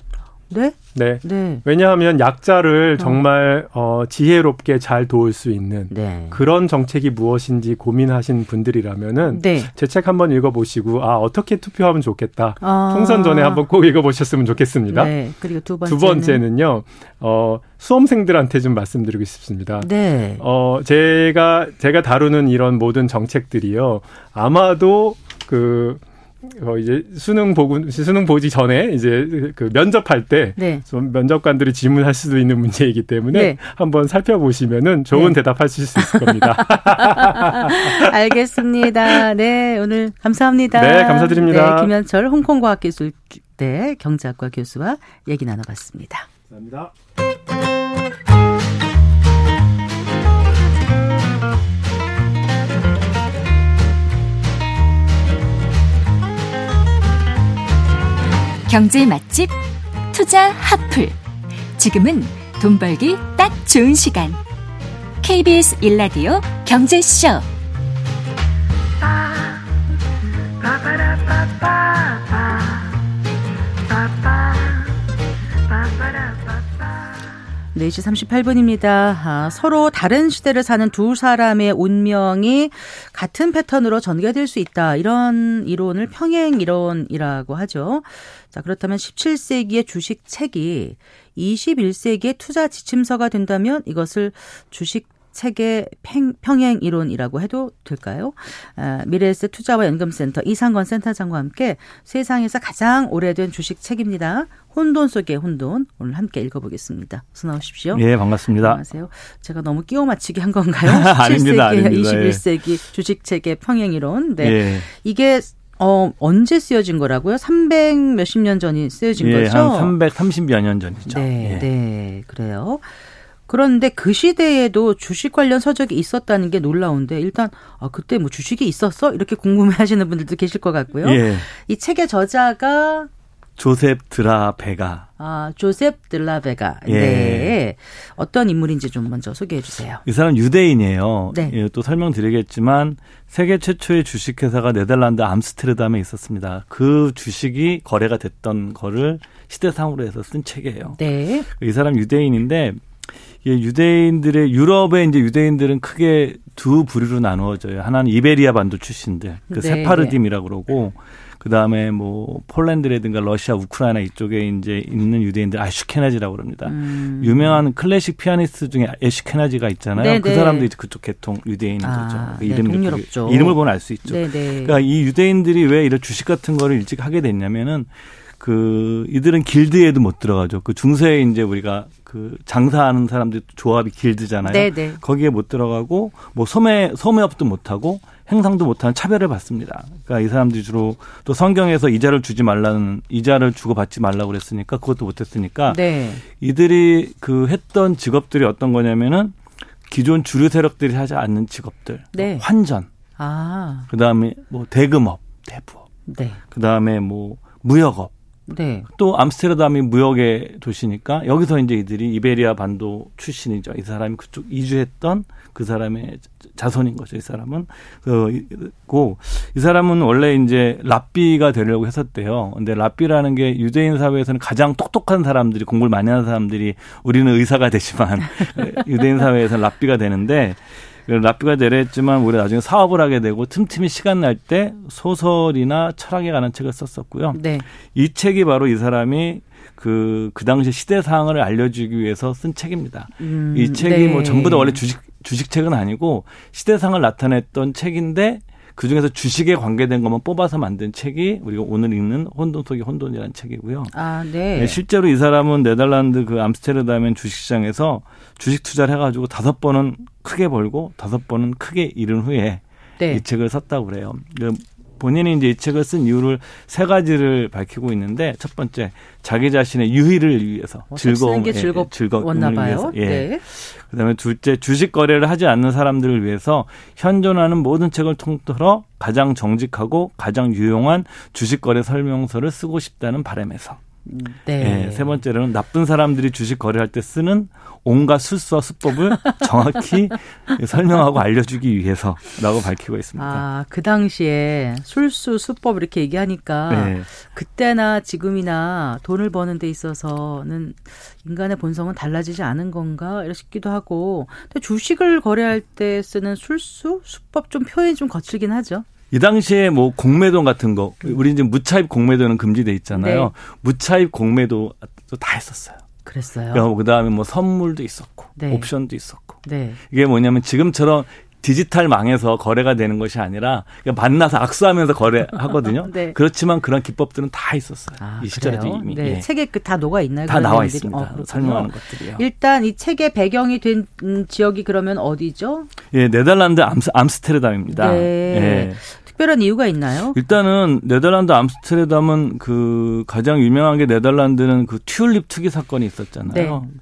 네? 네. 네. 왜냐하면 약자를 어. 정말 어, 지혜롭게 잘 도울 수 있는 네. 그런 정책이 무엇인지 고민하신 분들이라면은 네. 제책 한번 읽어보시고 아 어떻게 투표하면 좋겠다. 아. 총선 전에 한번 꼭 읽어보셨으면 좋겠습니다. 네. 그리고 두 번째는 두 번째는요. 어, 수험생들한테 좀 말씀드리고 싶습니다. 네. 어, 제가 제가 다루는 이런 모든 정책들이요. 아마도 그 어, 이제 수능 보고 수능 보지 전에 이제 그 면접할 때 네. 면접관들이 질문할 수도 있는 문제이기 때문에 네. 한번 살펴보시면은 좋은 네. 대답하실 수 있을 겁니다. 알겠습니다. 네, 오늘 감사합니다. 네, 감사드립니다. 네, 김현철 홍콩과학기술대 경제학과 교수와 얘기 나눠봤습니다. 감사합니다. 경제 맛집 투자 핫플. 지금은 돈 벌기 딱 좋은 시간. KBS 일라디오 경제쇼. 빠, 4시 38분입니다. 아, 서로 다른 시대를 사는 두 사람의 운명이 같은 패턴으로 전개될 수 있다. 이런 이론을 평행 이론이라고 하죠. 자, 그렇다면 17세기의 주식 책이 21세기의 투자 지침서가 된다면 이것을 주식 책의 평행 이론이라고 해도 될까요? 아, 미래에셋 투자와 연금센터 이상건 센터장과 함께 세상에서 가장 오래된 주식 책입니다. 혼돈 속의 혼돈 오늘 함께 읽어보겠습니다. 어서 나오십시오. 예, 반갑습니다. 안녕하세요. 제가 너무 끼워 맞추기 한 건가요? 17세기, 아닙니다, 아닙니다. 21세기 예. 주식 책의 평행 이론. 네. 예. 이게 어, 언제 쓰여진 거라고요? 300 몇십 년 전이 쓰여진 예, 거죠? 한 330여 년 전이죠. 네, 예. 네, 그래요. 그런데 그 시대에도 주식 관련 서적이 있었다는 게 놀라운데 일단 아 그때 뭐 주식이 있었어 이렇게 궁금해하시는 분들도 계실 것 같고요. 예. 이 책의 저자가 조셉 드라베가. 아, 조셉 드라베가. 예. 네. 어떤 인물인지 좀 먼저 소개해 주세요. 이 사람 유대인이에요. 네. 예, 또 설명드리겠지만 세계 최초의 주식회사가 네덜란드 암스테르담에 있었습니다. 그 주식이 거래가 됐던 거를 시대상으로 해서 쓴 책이에요. 네. 이 사람 유대인인데 유대인들의 유럽의 이제 유대인들은 크게 두 부류로 나누어져요. 하나는 이베리아 반도 출신들, 그 네. 세파르딤이라고 그러고 그 다음에 뭐 폴란드라든가 러시아, 우크라이나 이쪽에 이제 있는 유대인들 아슈케나지라고 그럽니다. 음. 유명한 클래식 피아니스트 중에 에슈케나지가 있잖아요. 네네. 그 네. 사람도 이제 그쪽 계통 유대인인 아, 거죠. 그 네, 이름이 그, 이름을 보면 알 수 있죠. 네네. 네. 그러니까 이 유대인들이 왜 이런 주식 같은 거를 일찍 하게 됐냐면은 그 이들은 길드에도 못 들어가죠. 그 중세에 이제 우리가 그 장사하는 사람들 조합이 길드잖아요. 네네. 거기에 못 들어가고 뭐 소매 소매업도 못 하고 행상도 못하는 차별을 받습니다. 그러니까 이 사람들이 주로 또 성경에서 이자를 주지 말라는 이자를 주고 받지 말라고 그랬으니까 그것도 못했으니까 네. 이들이 그 했던 직업들이 어떤 거냐면은 기존 주류 세력들이 하지 않는 직업들, 네. 환전, 아. 그다음에 뭐 대금업, 대부업, 네. 그다음에 뭐 무역업, 네. 또 암스테르담이 무역의 도시니까 여기서 이제 이들이 이베리아 반도 출신이죠. 이 사람이 그쪽 이주했던 그 사람의 자손인 거죠. 이 사람은 그고 이 사람은 원래 이제 랍비가 되려고 했었대요. 근데 랍비라는 게 유대인 사회에서는 가장 똑똑한 사람들이 공부를 많이 하는 사람들이 우리는 의사가 되지만 유대인 사회에서는 랍비가 되는데 랍비가 되려했지만 우리 나중에 사업을 하게 되고 틈틈이 시간 날 때 소설이나 철학에 관한 책을 썼었고요. 네. 이 책이 바로 이 사람이 그, 그 당시 시대 상황을 알려주기 위해서 쓴 책입니다. 음, 이 책이 네. 뭐 전부 다 원래 주식, 주식책은 아니고 시대상을 나타냈던 책인데 그 중에서 주식에 관계된 것만 뽑아서 만든 책이 우리가 오늘 읽는 혼돈 속의 혼돈이라는 책이고요. 아, 네. 네 실제로 이 사람은 네덜란드 그 암스테르담의 주식시장에서 주식 투자를 해가지고 다섯 번은 크게 벌고 다섯 번은 크게 잃은 후에 네. 이 책을 썼다고 그래요. 그 본인이 이제 이 책을 쓴 이유를 세 가지를 밝히고 있는데 첫 번째 자기 자신의 유희를 위해서 어, 즐거움 게 즐겁, 즐거움을 위해서 예. 네. 그다음에 둘째 주식 거래를 하지 않는 사람들을 위해서 현존하는 모든 책을 통틀어 가장 정직하고 가장 유용한 주식 거래 설명서를 쓰고 싶다는 바람에서 네. 네. 세 번째로는 나쁜 사람들이 주식 거래할 때 쓰는 온갖 술수와 수법을 정확히 설명하고 알려주기 위해서라고 밝히고 있습니다. 아, 그 당시에 술수, 수법 이렇게 얘기하니까 네. 그때나 지금이나 돈을 버는 데 있어서는 인간의 본성은 달라지지 않은 건가 싶기도 하고 근데 주식을 거래할 때 쓰는 술수, 수법 좀 표현이 좀 거칠긴 하죠. 이 당시에 뭐 공매도 같은 거 우리 이제 무차입 공매도는 금지돼 있잖아요. 네. 무차입 공매도 다 했었어요. 그랬어요. 그다음에 뭐 선물도 있었고 네. 옵션도 있었고. 네. 이게 뭐냐면 지금처럼 디지털 망에서 거래가 되는 것이 아니라 만나서 악수하면서 거래하거든요. 네. 그렇지만 그런 기법들은 다 있었어요. 아, 이 시절에도 이미. 네. 예. 책에 그 다 녹아 있나요? 다 나와 있습니다. 어, 설명하는 것들이요. 일단 이 책의 배경이 된 지역이 그러면 어디죠? 예, 네덜란드 암스, 암스테르담입니다. 네. 예. 특별한 이유가 있나요? 일단은 네덜란드 암스테르담은 그 가장 유명한 게 네덜란드는 그 튤립 투기 사건이 있었잖아요. 네.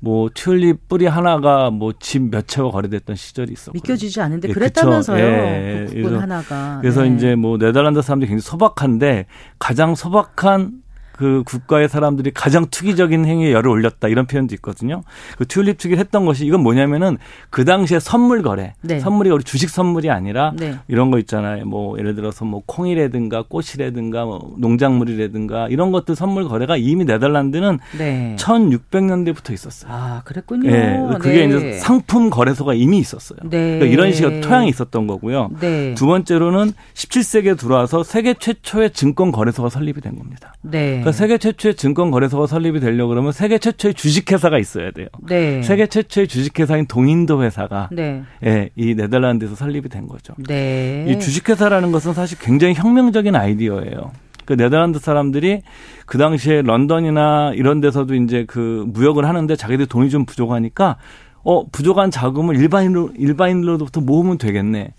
뭐 튤립 뿌리 하나가 뭐 집 몇 채가 거래됐던 시절이 있었고 믿겨지지 않는데 예, 그랬다면서요. 예, 그 그래서, 하나가. 그래서 네. 이제 뭐 네덜란드 사람들이 굉장히 소박한데 가장 소박한 그 국가의 사람들이 가장 투기적인 행위에 열을 올렸다 이런 표현도 있거든요. 그 튤립 투기를 했던 것이 이건 뭐냐면은 그 당시에 선물 거래, 네. 선물이 우리 주식 선물이 아니라 네. 이런 거 있잖아요. 뭐 예를 들어서 뭐 콩이라든가 꽃이라든가 뭐 농작물이라든가 이런 것들 선물 거래가 이미 네덜란드는 네. 1600년대부터 있었어요. 아 그랬군요. 예, 그게 네. 이제 상품 거래소가 이미 있었어요. 네. 그러니까 이런 식의 토양이 있었던 거고요. 네. 두 번째로는 17세기에 들어와서 세계 최초의 증권 거래소가 설립이 된 겁니다. 네. 그러니까 그러니까 세계 최초의 증권 거래소가 설립이 되려고 그러면 세계 최초의 주식회사가 있어야 돼요. 네. 세계 최초의 주식회사인 동인도 회사가 네. 예, 이 네덜란드에서 설립이 된 거죠. 네. 이 주식회사라는 것은 사실 굉장히 혁명적인 아이디어예요. 그 네덜란드 사람들이 그 당시에 런던이나 이런 데서도 이제 그 무역을 하는데 자기들 돈이 좀 부족하니까 어 부족한 자금을 일반인으로 일반인으로부터 모으면 되겠네.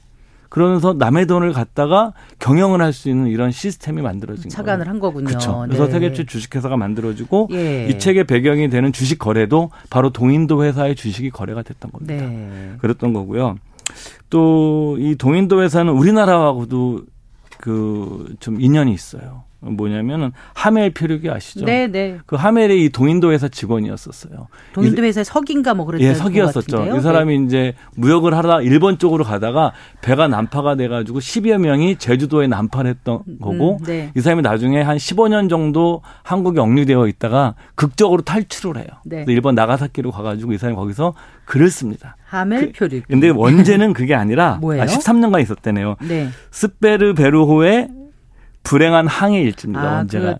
그러면서 남의 돈을 갖다가 경영을 할 수 있는 이런 시스템이 만들어진 거예요. 착안을 한 거군요. 그렇죠. 그래서 네. 세계 최 주식회사가 만들어지고 예. 이 책의 배경이 되는 주식 거래도 바로 동인도 회사의 주식이 거래가 됐던 겁니다. 네. 그랬던 거고요. 또 이 동인도 회사는 우리나라하고도 그 좀 인연이 있어요. 뭐냐면은 하멜 표류기 아시죠? 네, 네. 그 하멜의 이 동인도 회사 직원이었었어요. 동인도 회사 석인가 뭐 그랬던 예, 석이었었죠. 이 사람이 네. 이제 무역을 하다 일본 쪽으로 가다가 배가 난파가 돼 가지고 10여 명이 제주도에 난파했던 거고 음, 네. 이 사람이 나중에 한 15년 정도 한국에 억류되어 있다가 극적으로 탈출을 해요. 네. 일본 나가사키로 가 가지고 이 사람이 거기서 글을 씁니다. 하멜 표류기. 그, 근데 원제는 그게 아니라? 아, 13년간 있었대네요. 네. 스페르 베르호의 불행한 항해 일지입니다. 아, 원제가. 그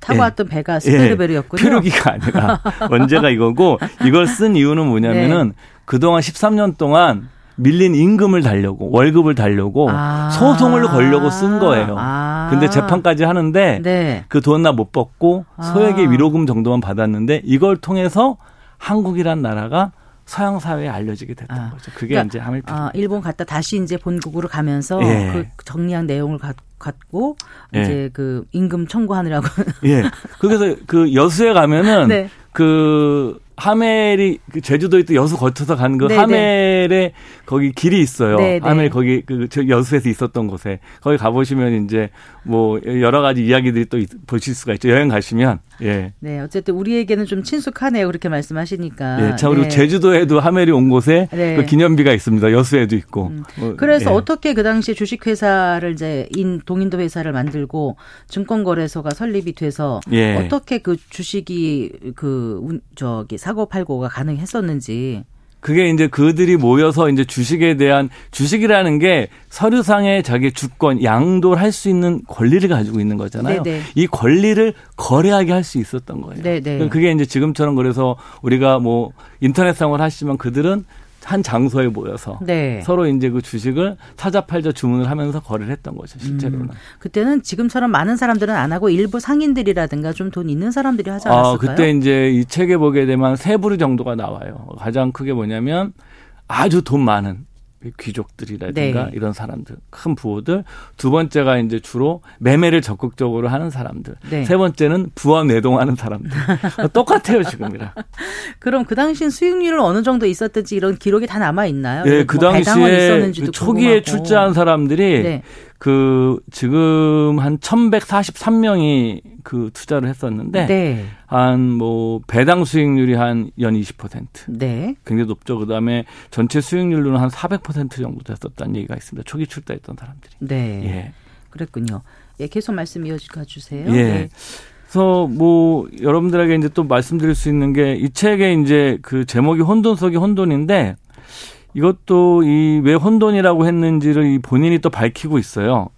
타고 왔던 배가 스페르베르였군요. 예, 표류기가 아니라 원제가 이거고 이걸 쓴 이유는 뭐냐면은 네. 그동안 13년 동안 밀린 임금을 달려고 월급을 달려고 아. 소송을 걸려고 쓴 거예요. 아. 근데 재판까지 하는데 네. 그 돈 나못 소액의 아. 위로금 정도만 받았는데 이걸 통해서 한국이란 나라가 서양 사회에 알려지게 됐던 아, 거죠. 그게 그러니까, 이제 하멜필. 아, 일본 갔다 다시 이제 본국으로 가면서 예. 그 정리한 내용을 가, 갖고 예. 이제 그 임금 청구하느라고. 예. 그래서 그 여수에 가면은 네. 그 하멜이 그 제주도에 또 여수 거쳐서 가는 그 네, 네. 하멜에 거기 길이 있어요. 네네. 하멜 거기 그 여수에서 있었던 곳에 거기 가보시면 이제 뭐 여러 가지 이야기들이 또 보실 수가 있죠. 여행 가시면 예. 네, 어쨌든 우리에게는 좀 친숙하네요. 그렇게 말씀하시니까. 예, 자 그리고 네. 제주도에도 하멜이 온 곳에 네. 그 기념비가 있습니다. 여수에도 있고. 음. 뭐, 그래서 예. 어떻게 그 당시에 주식회사를 이제 인 동인도 회사를 만들고 증권거래소가 설립이 돼서 예. 어떻게 그 주식이 그 저기 사고 팔고가 가능했었는지. 그게 이제 그들이 모여서 이제 주식에 대한 주식이라는 게 서류상의 자기 주권 양도를 할 수 있는 권리를 가지고 있는 거잖아요. 네네. 네. 이 권리를 거래하게 할 수 있었던 거예요. 네네. 네. 그게 이제 지금처럼 그래서 우리가 뭐 인터넷상을 하시면 그들은 한 장소에 모여서 네. 서로 이제 그 주식을 사자 팔자 주문을 하면서 거래를 했던 거죠 실제로는. 음, 그때는 지금처럼 많은 사람들은 안 하고 일부 상인들이라든가 좀 돈 있는 사람들이 하지 않았을까요? 아, 그때 이제 이 책에 보게 되면 세 부류 정도가 나와요. 가장 크게 뭐냐면 아주 돈 많은 귀족들이라든가 네. 이런 사람들, 큰 부호들. 두 번째가 이제 주로 매매를 적극적으로 하는 사람들. 네. 세 번째는 부와 내동하는 사람들. 똑같아요, 지금이랑. 그럼 그 당시엔 수익률은 어느 정도 있었든지 이런 기록이 다 남아 있나요? 네, 그 뭐 당시에 그 초기에 출자한 사람들이 네. 그 지금 한 1143명이 그 투자를 했었는데 네. 한뭐 배당 수익률이 한 연 20%. 네. 굉장히 높죠. 그다음에 전체 수익률로는 한 400% 정도 됐었다는 얘기가 있습니다. 초기 출자했던 사람들이. 네. 예. 그랬군요. 예, 계속 말씀 이어가 주세요. 예. 네. 그래서 뭐 여러분들에게 이제 또 말씀드릴 수 있는 게 이 책의 이제 그 제목이 혼돈 속의 혼돈인데 이것도 이 왜 혼돈이라고 했는지를 이 본인이 또 밝히고 있어요.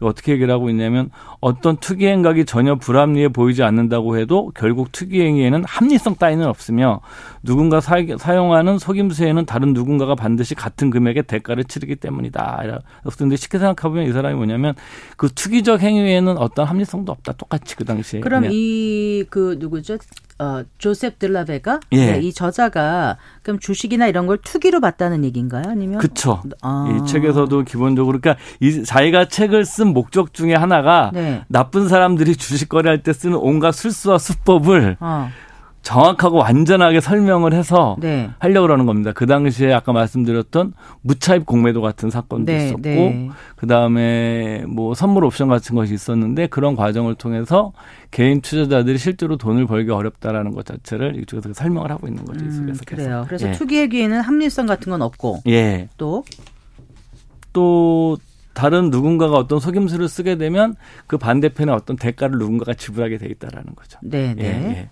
어떻게 얘기를 하고 있냐면 어떤 투기 행각이 전혀 불합리해 보이지 않는다고 해도 결국 투기 행위에는 합리성 따위는 없으며 누군가 사, 용하는 속임수에는 다른 누군가가 반드시 같은 금액의 대가를 치르기 때문이다. 그런데 쉽게 생각해보면 이 사람이 뭐냐면 그 투기적 행위에는 어떤 합리성도 없다. 똑같이 그 당시에. 그럼 이 그 누구죠? 어, 조셉 들라베가 예. 네, 이 저자가 그럼 주식이나 이런 걸 투기로 봤다는 얘기인가요? 아니면 그렇죠. 아. 이 책에서도 기본적으로 그러니까 이 자기가 책을 쓴 목적 중에 하나가 네. 나쁜 사람들이 주식 거래할 때 쓰는 온갖 술수와 수법을 어. 정확하고 완전하게 설명을 해서 네. 하려고 그러는 겁니다. 그 당시에 아까 말씀드렸던 무차입 공매도 같은 사건도 네, 있었고 네. 그다음에 뭐 선물 옵션 같은 것이 있었는데 그런 과정을 통해서 개인 투자자들이 실제로 돈을 벌기 어렵다라는 것 자체를 이쪽에서 설명을 하고 있는 거죠. 음, 그래요. 그래서 예. 투기에기에는 합리성 같은 건 없고 예. 또 또 다른 누군가가 어떤 속임수를 쓰게 되면 그 반대편에 어떤 대가를 누군가가 지불하게 돼 있다라는 거죠. 네, 네. 예, 예.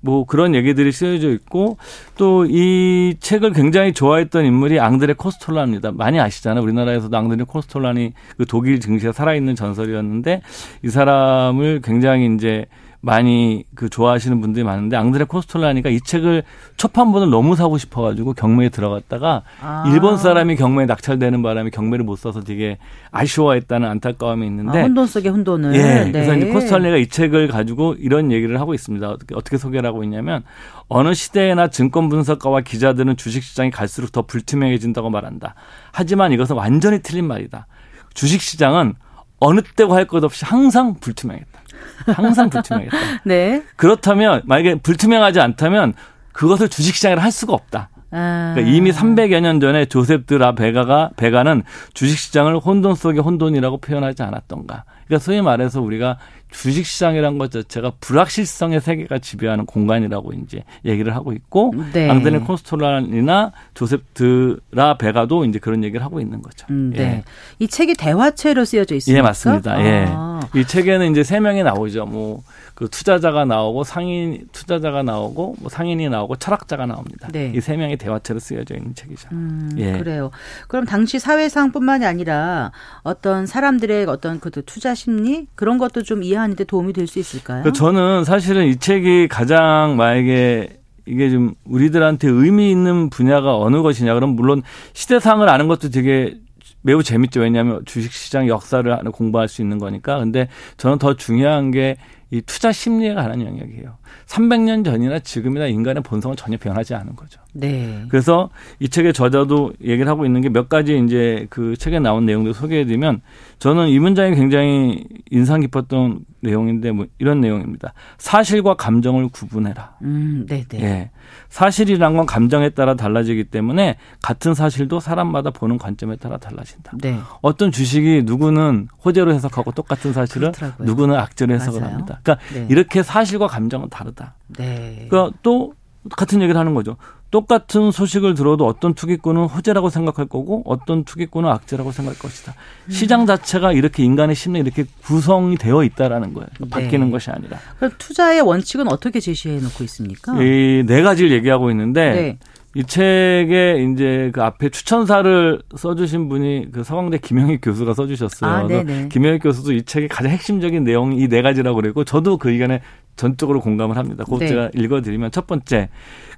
뭐 그런 얘기들이 쓰여져 있고 또 이 책을 굉장히 좋아했던 인물이 앙드레 코스톨라입니다. 많이 아시잖아요. 우리나라에서도 앙드레 코스톨라니 그 독일 증시에 살아있는 전설이었는데 이 사람을 굉장히 이제 많이 그 좋아하시는 분들이 많은데 앙드레 코스톨라니가 이 책을 초판본을 너무 사고 싶어가지고 경매에 들어갔다가 아. 일본 사람이 경매에 낙찰되는 바람에 경매를 못 사서 되게 아쉬워했다는 안타까움이 있는데 아, 혼돈 속의 혼돈을 예 네. 그래서 이제 코스톨라니가 이 책을 가지고 이런 얘기를 하고 있습니다 어떻게 어떻게 소개를 하고 있냐면 어느 시대에나 증권 분석가와 기자들은 주식시장이 갈수록 더 불투명해진다고 말한다 하지만 이것은 완전히 틀린 말이다 주식시장은 어느 때고 할 것 없이 항상 불투명했다. 항상 불투명했다. 네. 그렇다면 만약에 불투명하지 않다면 그것을 주식시장이라 할 수가 없다. 아. 그러니까 이미 300여 년 전에 조셉 드라 베가가 베가는 주식시장을 혼돈 속의 혼돈이라고 표현하지 않았던가. 그러니까 소위 말해서 우리가 주식시장이란 것 자체가 불확실성의 세계가 지배하는 공간이라고 이제 얘기를 하고 있고 네. 앙드레 콘스톨란이나 조셉 드라 베가도 이제 그런 얘기를 하고 있는 거죠. 음, 네. 예. 이 책이 대화체로 쓰여져 있습니까? 예, 맞습니다. 예. 아. 이 책에는 이제 세 명이 나오죠. 뭐 그 투자자가 나오고 상인 투자자가 나오고 뭐 상인이 나오고 철학자가 나옵니다. 네. 이세 명의 대화체로 쓰여져 있는 책이죠. 음, 예. 그래요. 그럼 당시 사회상뿐만이 아니라 어떤 사람들의 어떤 그 투자 심리 그런 것도 좀 이해하는데 도움이 될 수 있을까요? 그 저는 사실은 이 책이 가장 만약에 이게 좀 우리들한테 의미 있는 분야가 어느 것이냐 그럼 물론 시대상을 아는 것도 되게 매우 재밌죠. 왜냐하면 주식시장 역사를 공부할 수 있는 거니까. 근데 저는 더 중요한 게 이 투자 심리에 관한 영역이에요. 300년 전이나 지금이나 인간의 본성은 전혀 변하지 않은 거죠. 네. 그래서 이 책의 저자도 얘기를 하고 있는 게 몇 가지 이제 그 책에 나온 내용들 소개해드리면 저는 이 문장이 굉장히 인상 깊었던 내용인데 뭐 이런 내용입니다. 사실과 감정을 구분해라. 음, 네, 네. 예. 사실이란 건 감정에 따라 달라지기 때문에 같은 사실도 사람마다 보는 관점에 따라 달라진다. 네. 어떤 주식이 누구는 호재로 해석하고 똑같은 사실을 그렇더라고요. 누구는 악재로 해석을 맞아요. 합니다. 그러니까 네. 이렇게 사실과 감정은 다르다. 네. 그러니까 또 같은 얘기를 하는 거죠. 똑같은 소식을 들어도 어떤 투기꾼은 호재라고 생각할 거고 어떤 투기꾼은 악재라고 생각할 것이다. 음. 시장 자체가 이렇게 인간의 심리 이렇게 구성이 되어 있다라는 거예요. 네. 바뀌는 것이 아니라. 그럼 투자의 원칙은 어떻게 제시해 놓고 있습니까? 이 네 가지를 얘기하고 있는데 네. 이 책에 이제 그 앞에 추천사를 써주신 분이 그 서강대 김영희 교수가 써주셨어요. 아, 김영희 교수도 이 책의 가장 핵심적인 내용이 이 네 가지라고 그랬고 저도 그 의견에 전적으로 공감을 합니다. 그것 네. 제가 읽어드리면 첫 번째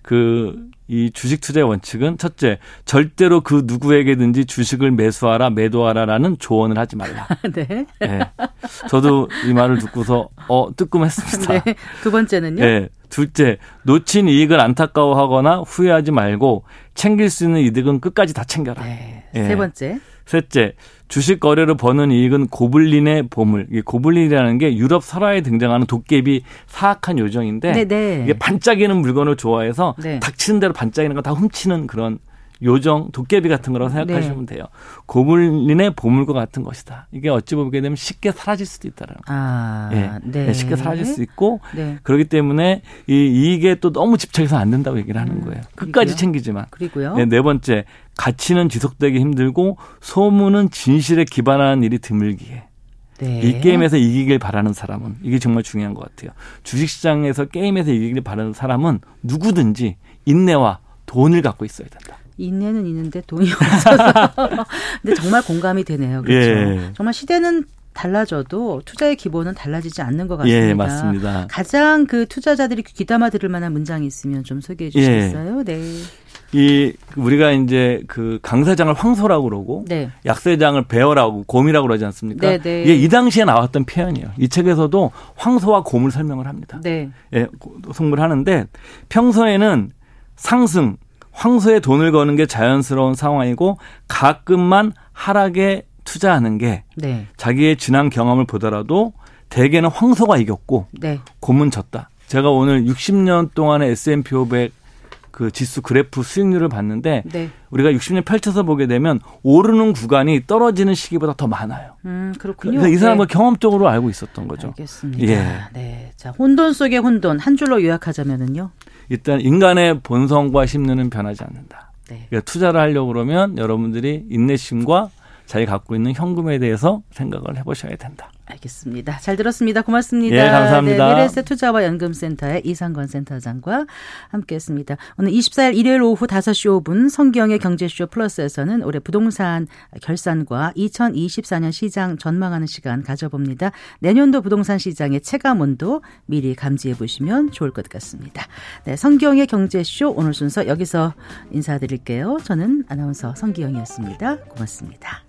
그 이 주식 투자의 원칙은 첫째 절대로 그 누구에게든지 주식을 매수하라 매도하라라는 조언을 하지 말라. 네. 네. 저도 이 말을 듣고서 어 뜨끔했습니다. 네. 두 번째는요? 네. 둘째 놓친 이익을 안타까워하거나 후회하지 말고 챙길 수 있는 이득은 끝까지 다 챙겨라. 네. 네. 세 번째. 셋째, 주식 거래로 버는 이익은 고블린의 보물. 이게 고블린이라는 게 유럽 설화에 등장하는 도깨비 사악한 요정인데 네네. 이게 반짝이는 물건을 좋아해서 네. 닥치는 대로 반짝이는 거 다 훔치는 그런 요정, 도깨비 같은 거라고 생각하시면 네. 돼요. 고블린의 보물과 같은 것이다. 이게 어찌 보게 되면 쉽게 사라질 수도 있다라는 거예요. 아, 예. 네. 쉽게 사라질 수 있고 네. 그렇기 때문에 이 이익에 또 너무 집착해서 안 된다고 얘기를 하는 음, 거예요. 음, 끝까지 챙기지만. 그리고요. 네, 네 번째, 가치는 지속되기 힘들고 소문은 진실에 기반하는 일이 드물기에. 네. 이 게임에서 이기길 바라는 사람은 이게 정말 중요한 것 같아요. 주식시장에서 게임에서 이기길 바라는 사람은 누구든지 인내와 돈을 갖고 있어야 된다. 인내는 있는데 돈이 없어서. 근데 정말 공감이 되네요. 그렇죠. 예. 정말 시대는 달라져도 투자의 기본은 달라지지 않는 것 같습니다. 예, 맞습니다. 가장 그 투자자들이 귀담아 들을 만한 문장이 있으면 좀 소개해 주시겠어요? 예. 네. 이 우리가 이제 그 강사장을 황소라고 그러고 네. 약세장을 배어라고 곰이라고 그러지 않습니까? 네, 네. 이게 이 당시에 나왔던 표현이에요. 이 책에서도 황소와 곰을 설명을 합니다. 네. 예, 성불 하는데 평소에는 상승 황소에 돈을 거는 게 자연스러운 상황이고 가끔만 하락에 투자하는 게 네. 자기의 지난 경험을 보더라도 대개는 황소가 이겼고 네. 곰은 졌다. 제가 오늘 60년 동안의 S&P 500 그 지수 그래프 수익률을 봤는데 네. 우리가 60년 펼쳐서 보게 되면 오르는 구간이 떨어지는 시기보다 더 많아요. 음, 그렇군요. 그러니까 이 사람은 네. 경험적으로 알고 있었던 거죠. 알겠습니다. 예. 네. 자, 혼돈 속의 혼돈 한 줄로 요약하자면은요. 일단 인간의 본성과 심리는 변하지 않는다. 네. 그러니까 투자를 하려고 그러면 여러분들이 인내심과 자기 갖고 있는 현금에 대해서 생각을 해보셔야 된다. 알겠습니다. 잘 들었습니다. 고맙습니다. 예, 감사합니다. 네, 미래세 투자와 연금센터의 이상건 센터장과 함께했습니다. 오늘 24일 일요일 오후 5시 5분 성경의 경제쇼 플러스에서는 올해 부동산 결산과 2024년 시장 전망하는 시간 가져봅니다. 내년도 부동산 시장의 체감온도 미리 감지해 보시면 좋을 것 같습니다. 네, 성경의 경제쇼 오늘 순서 여기서 인사드릴게요. 저는 아나운서 성기영이었습니다. 고맙습니다.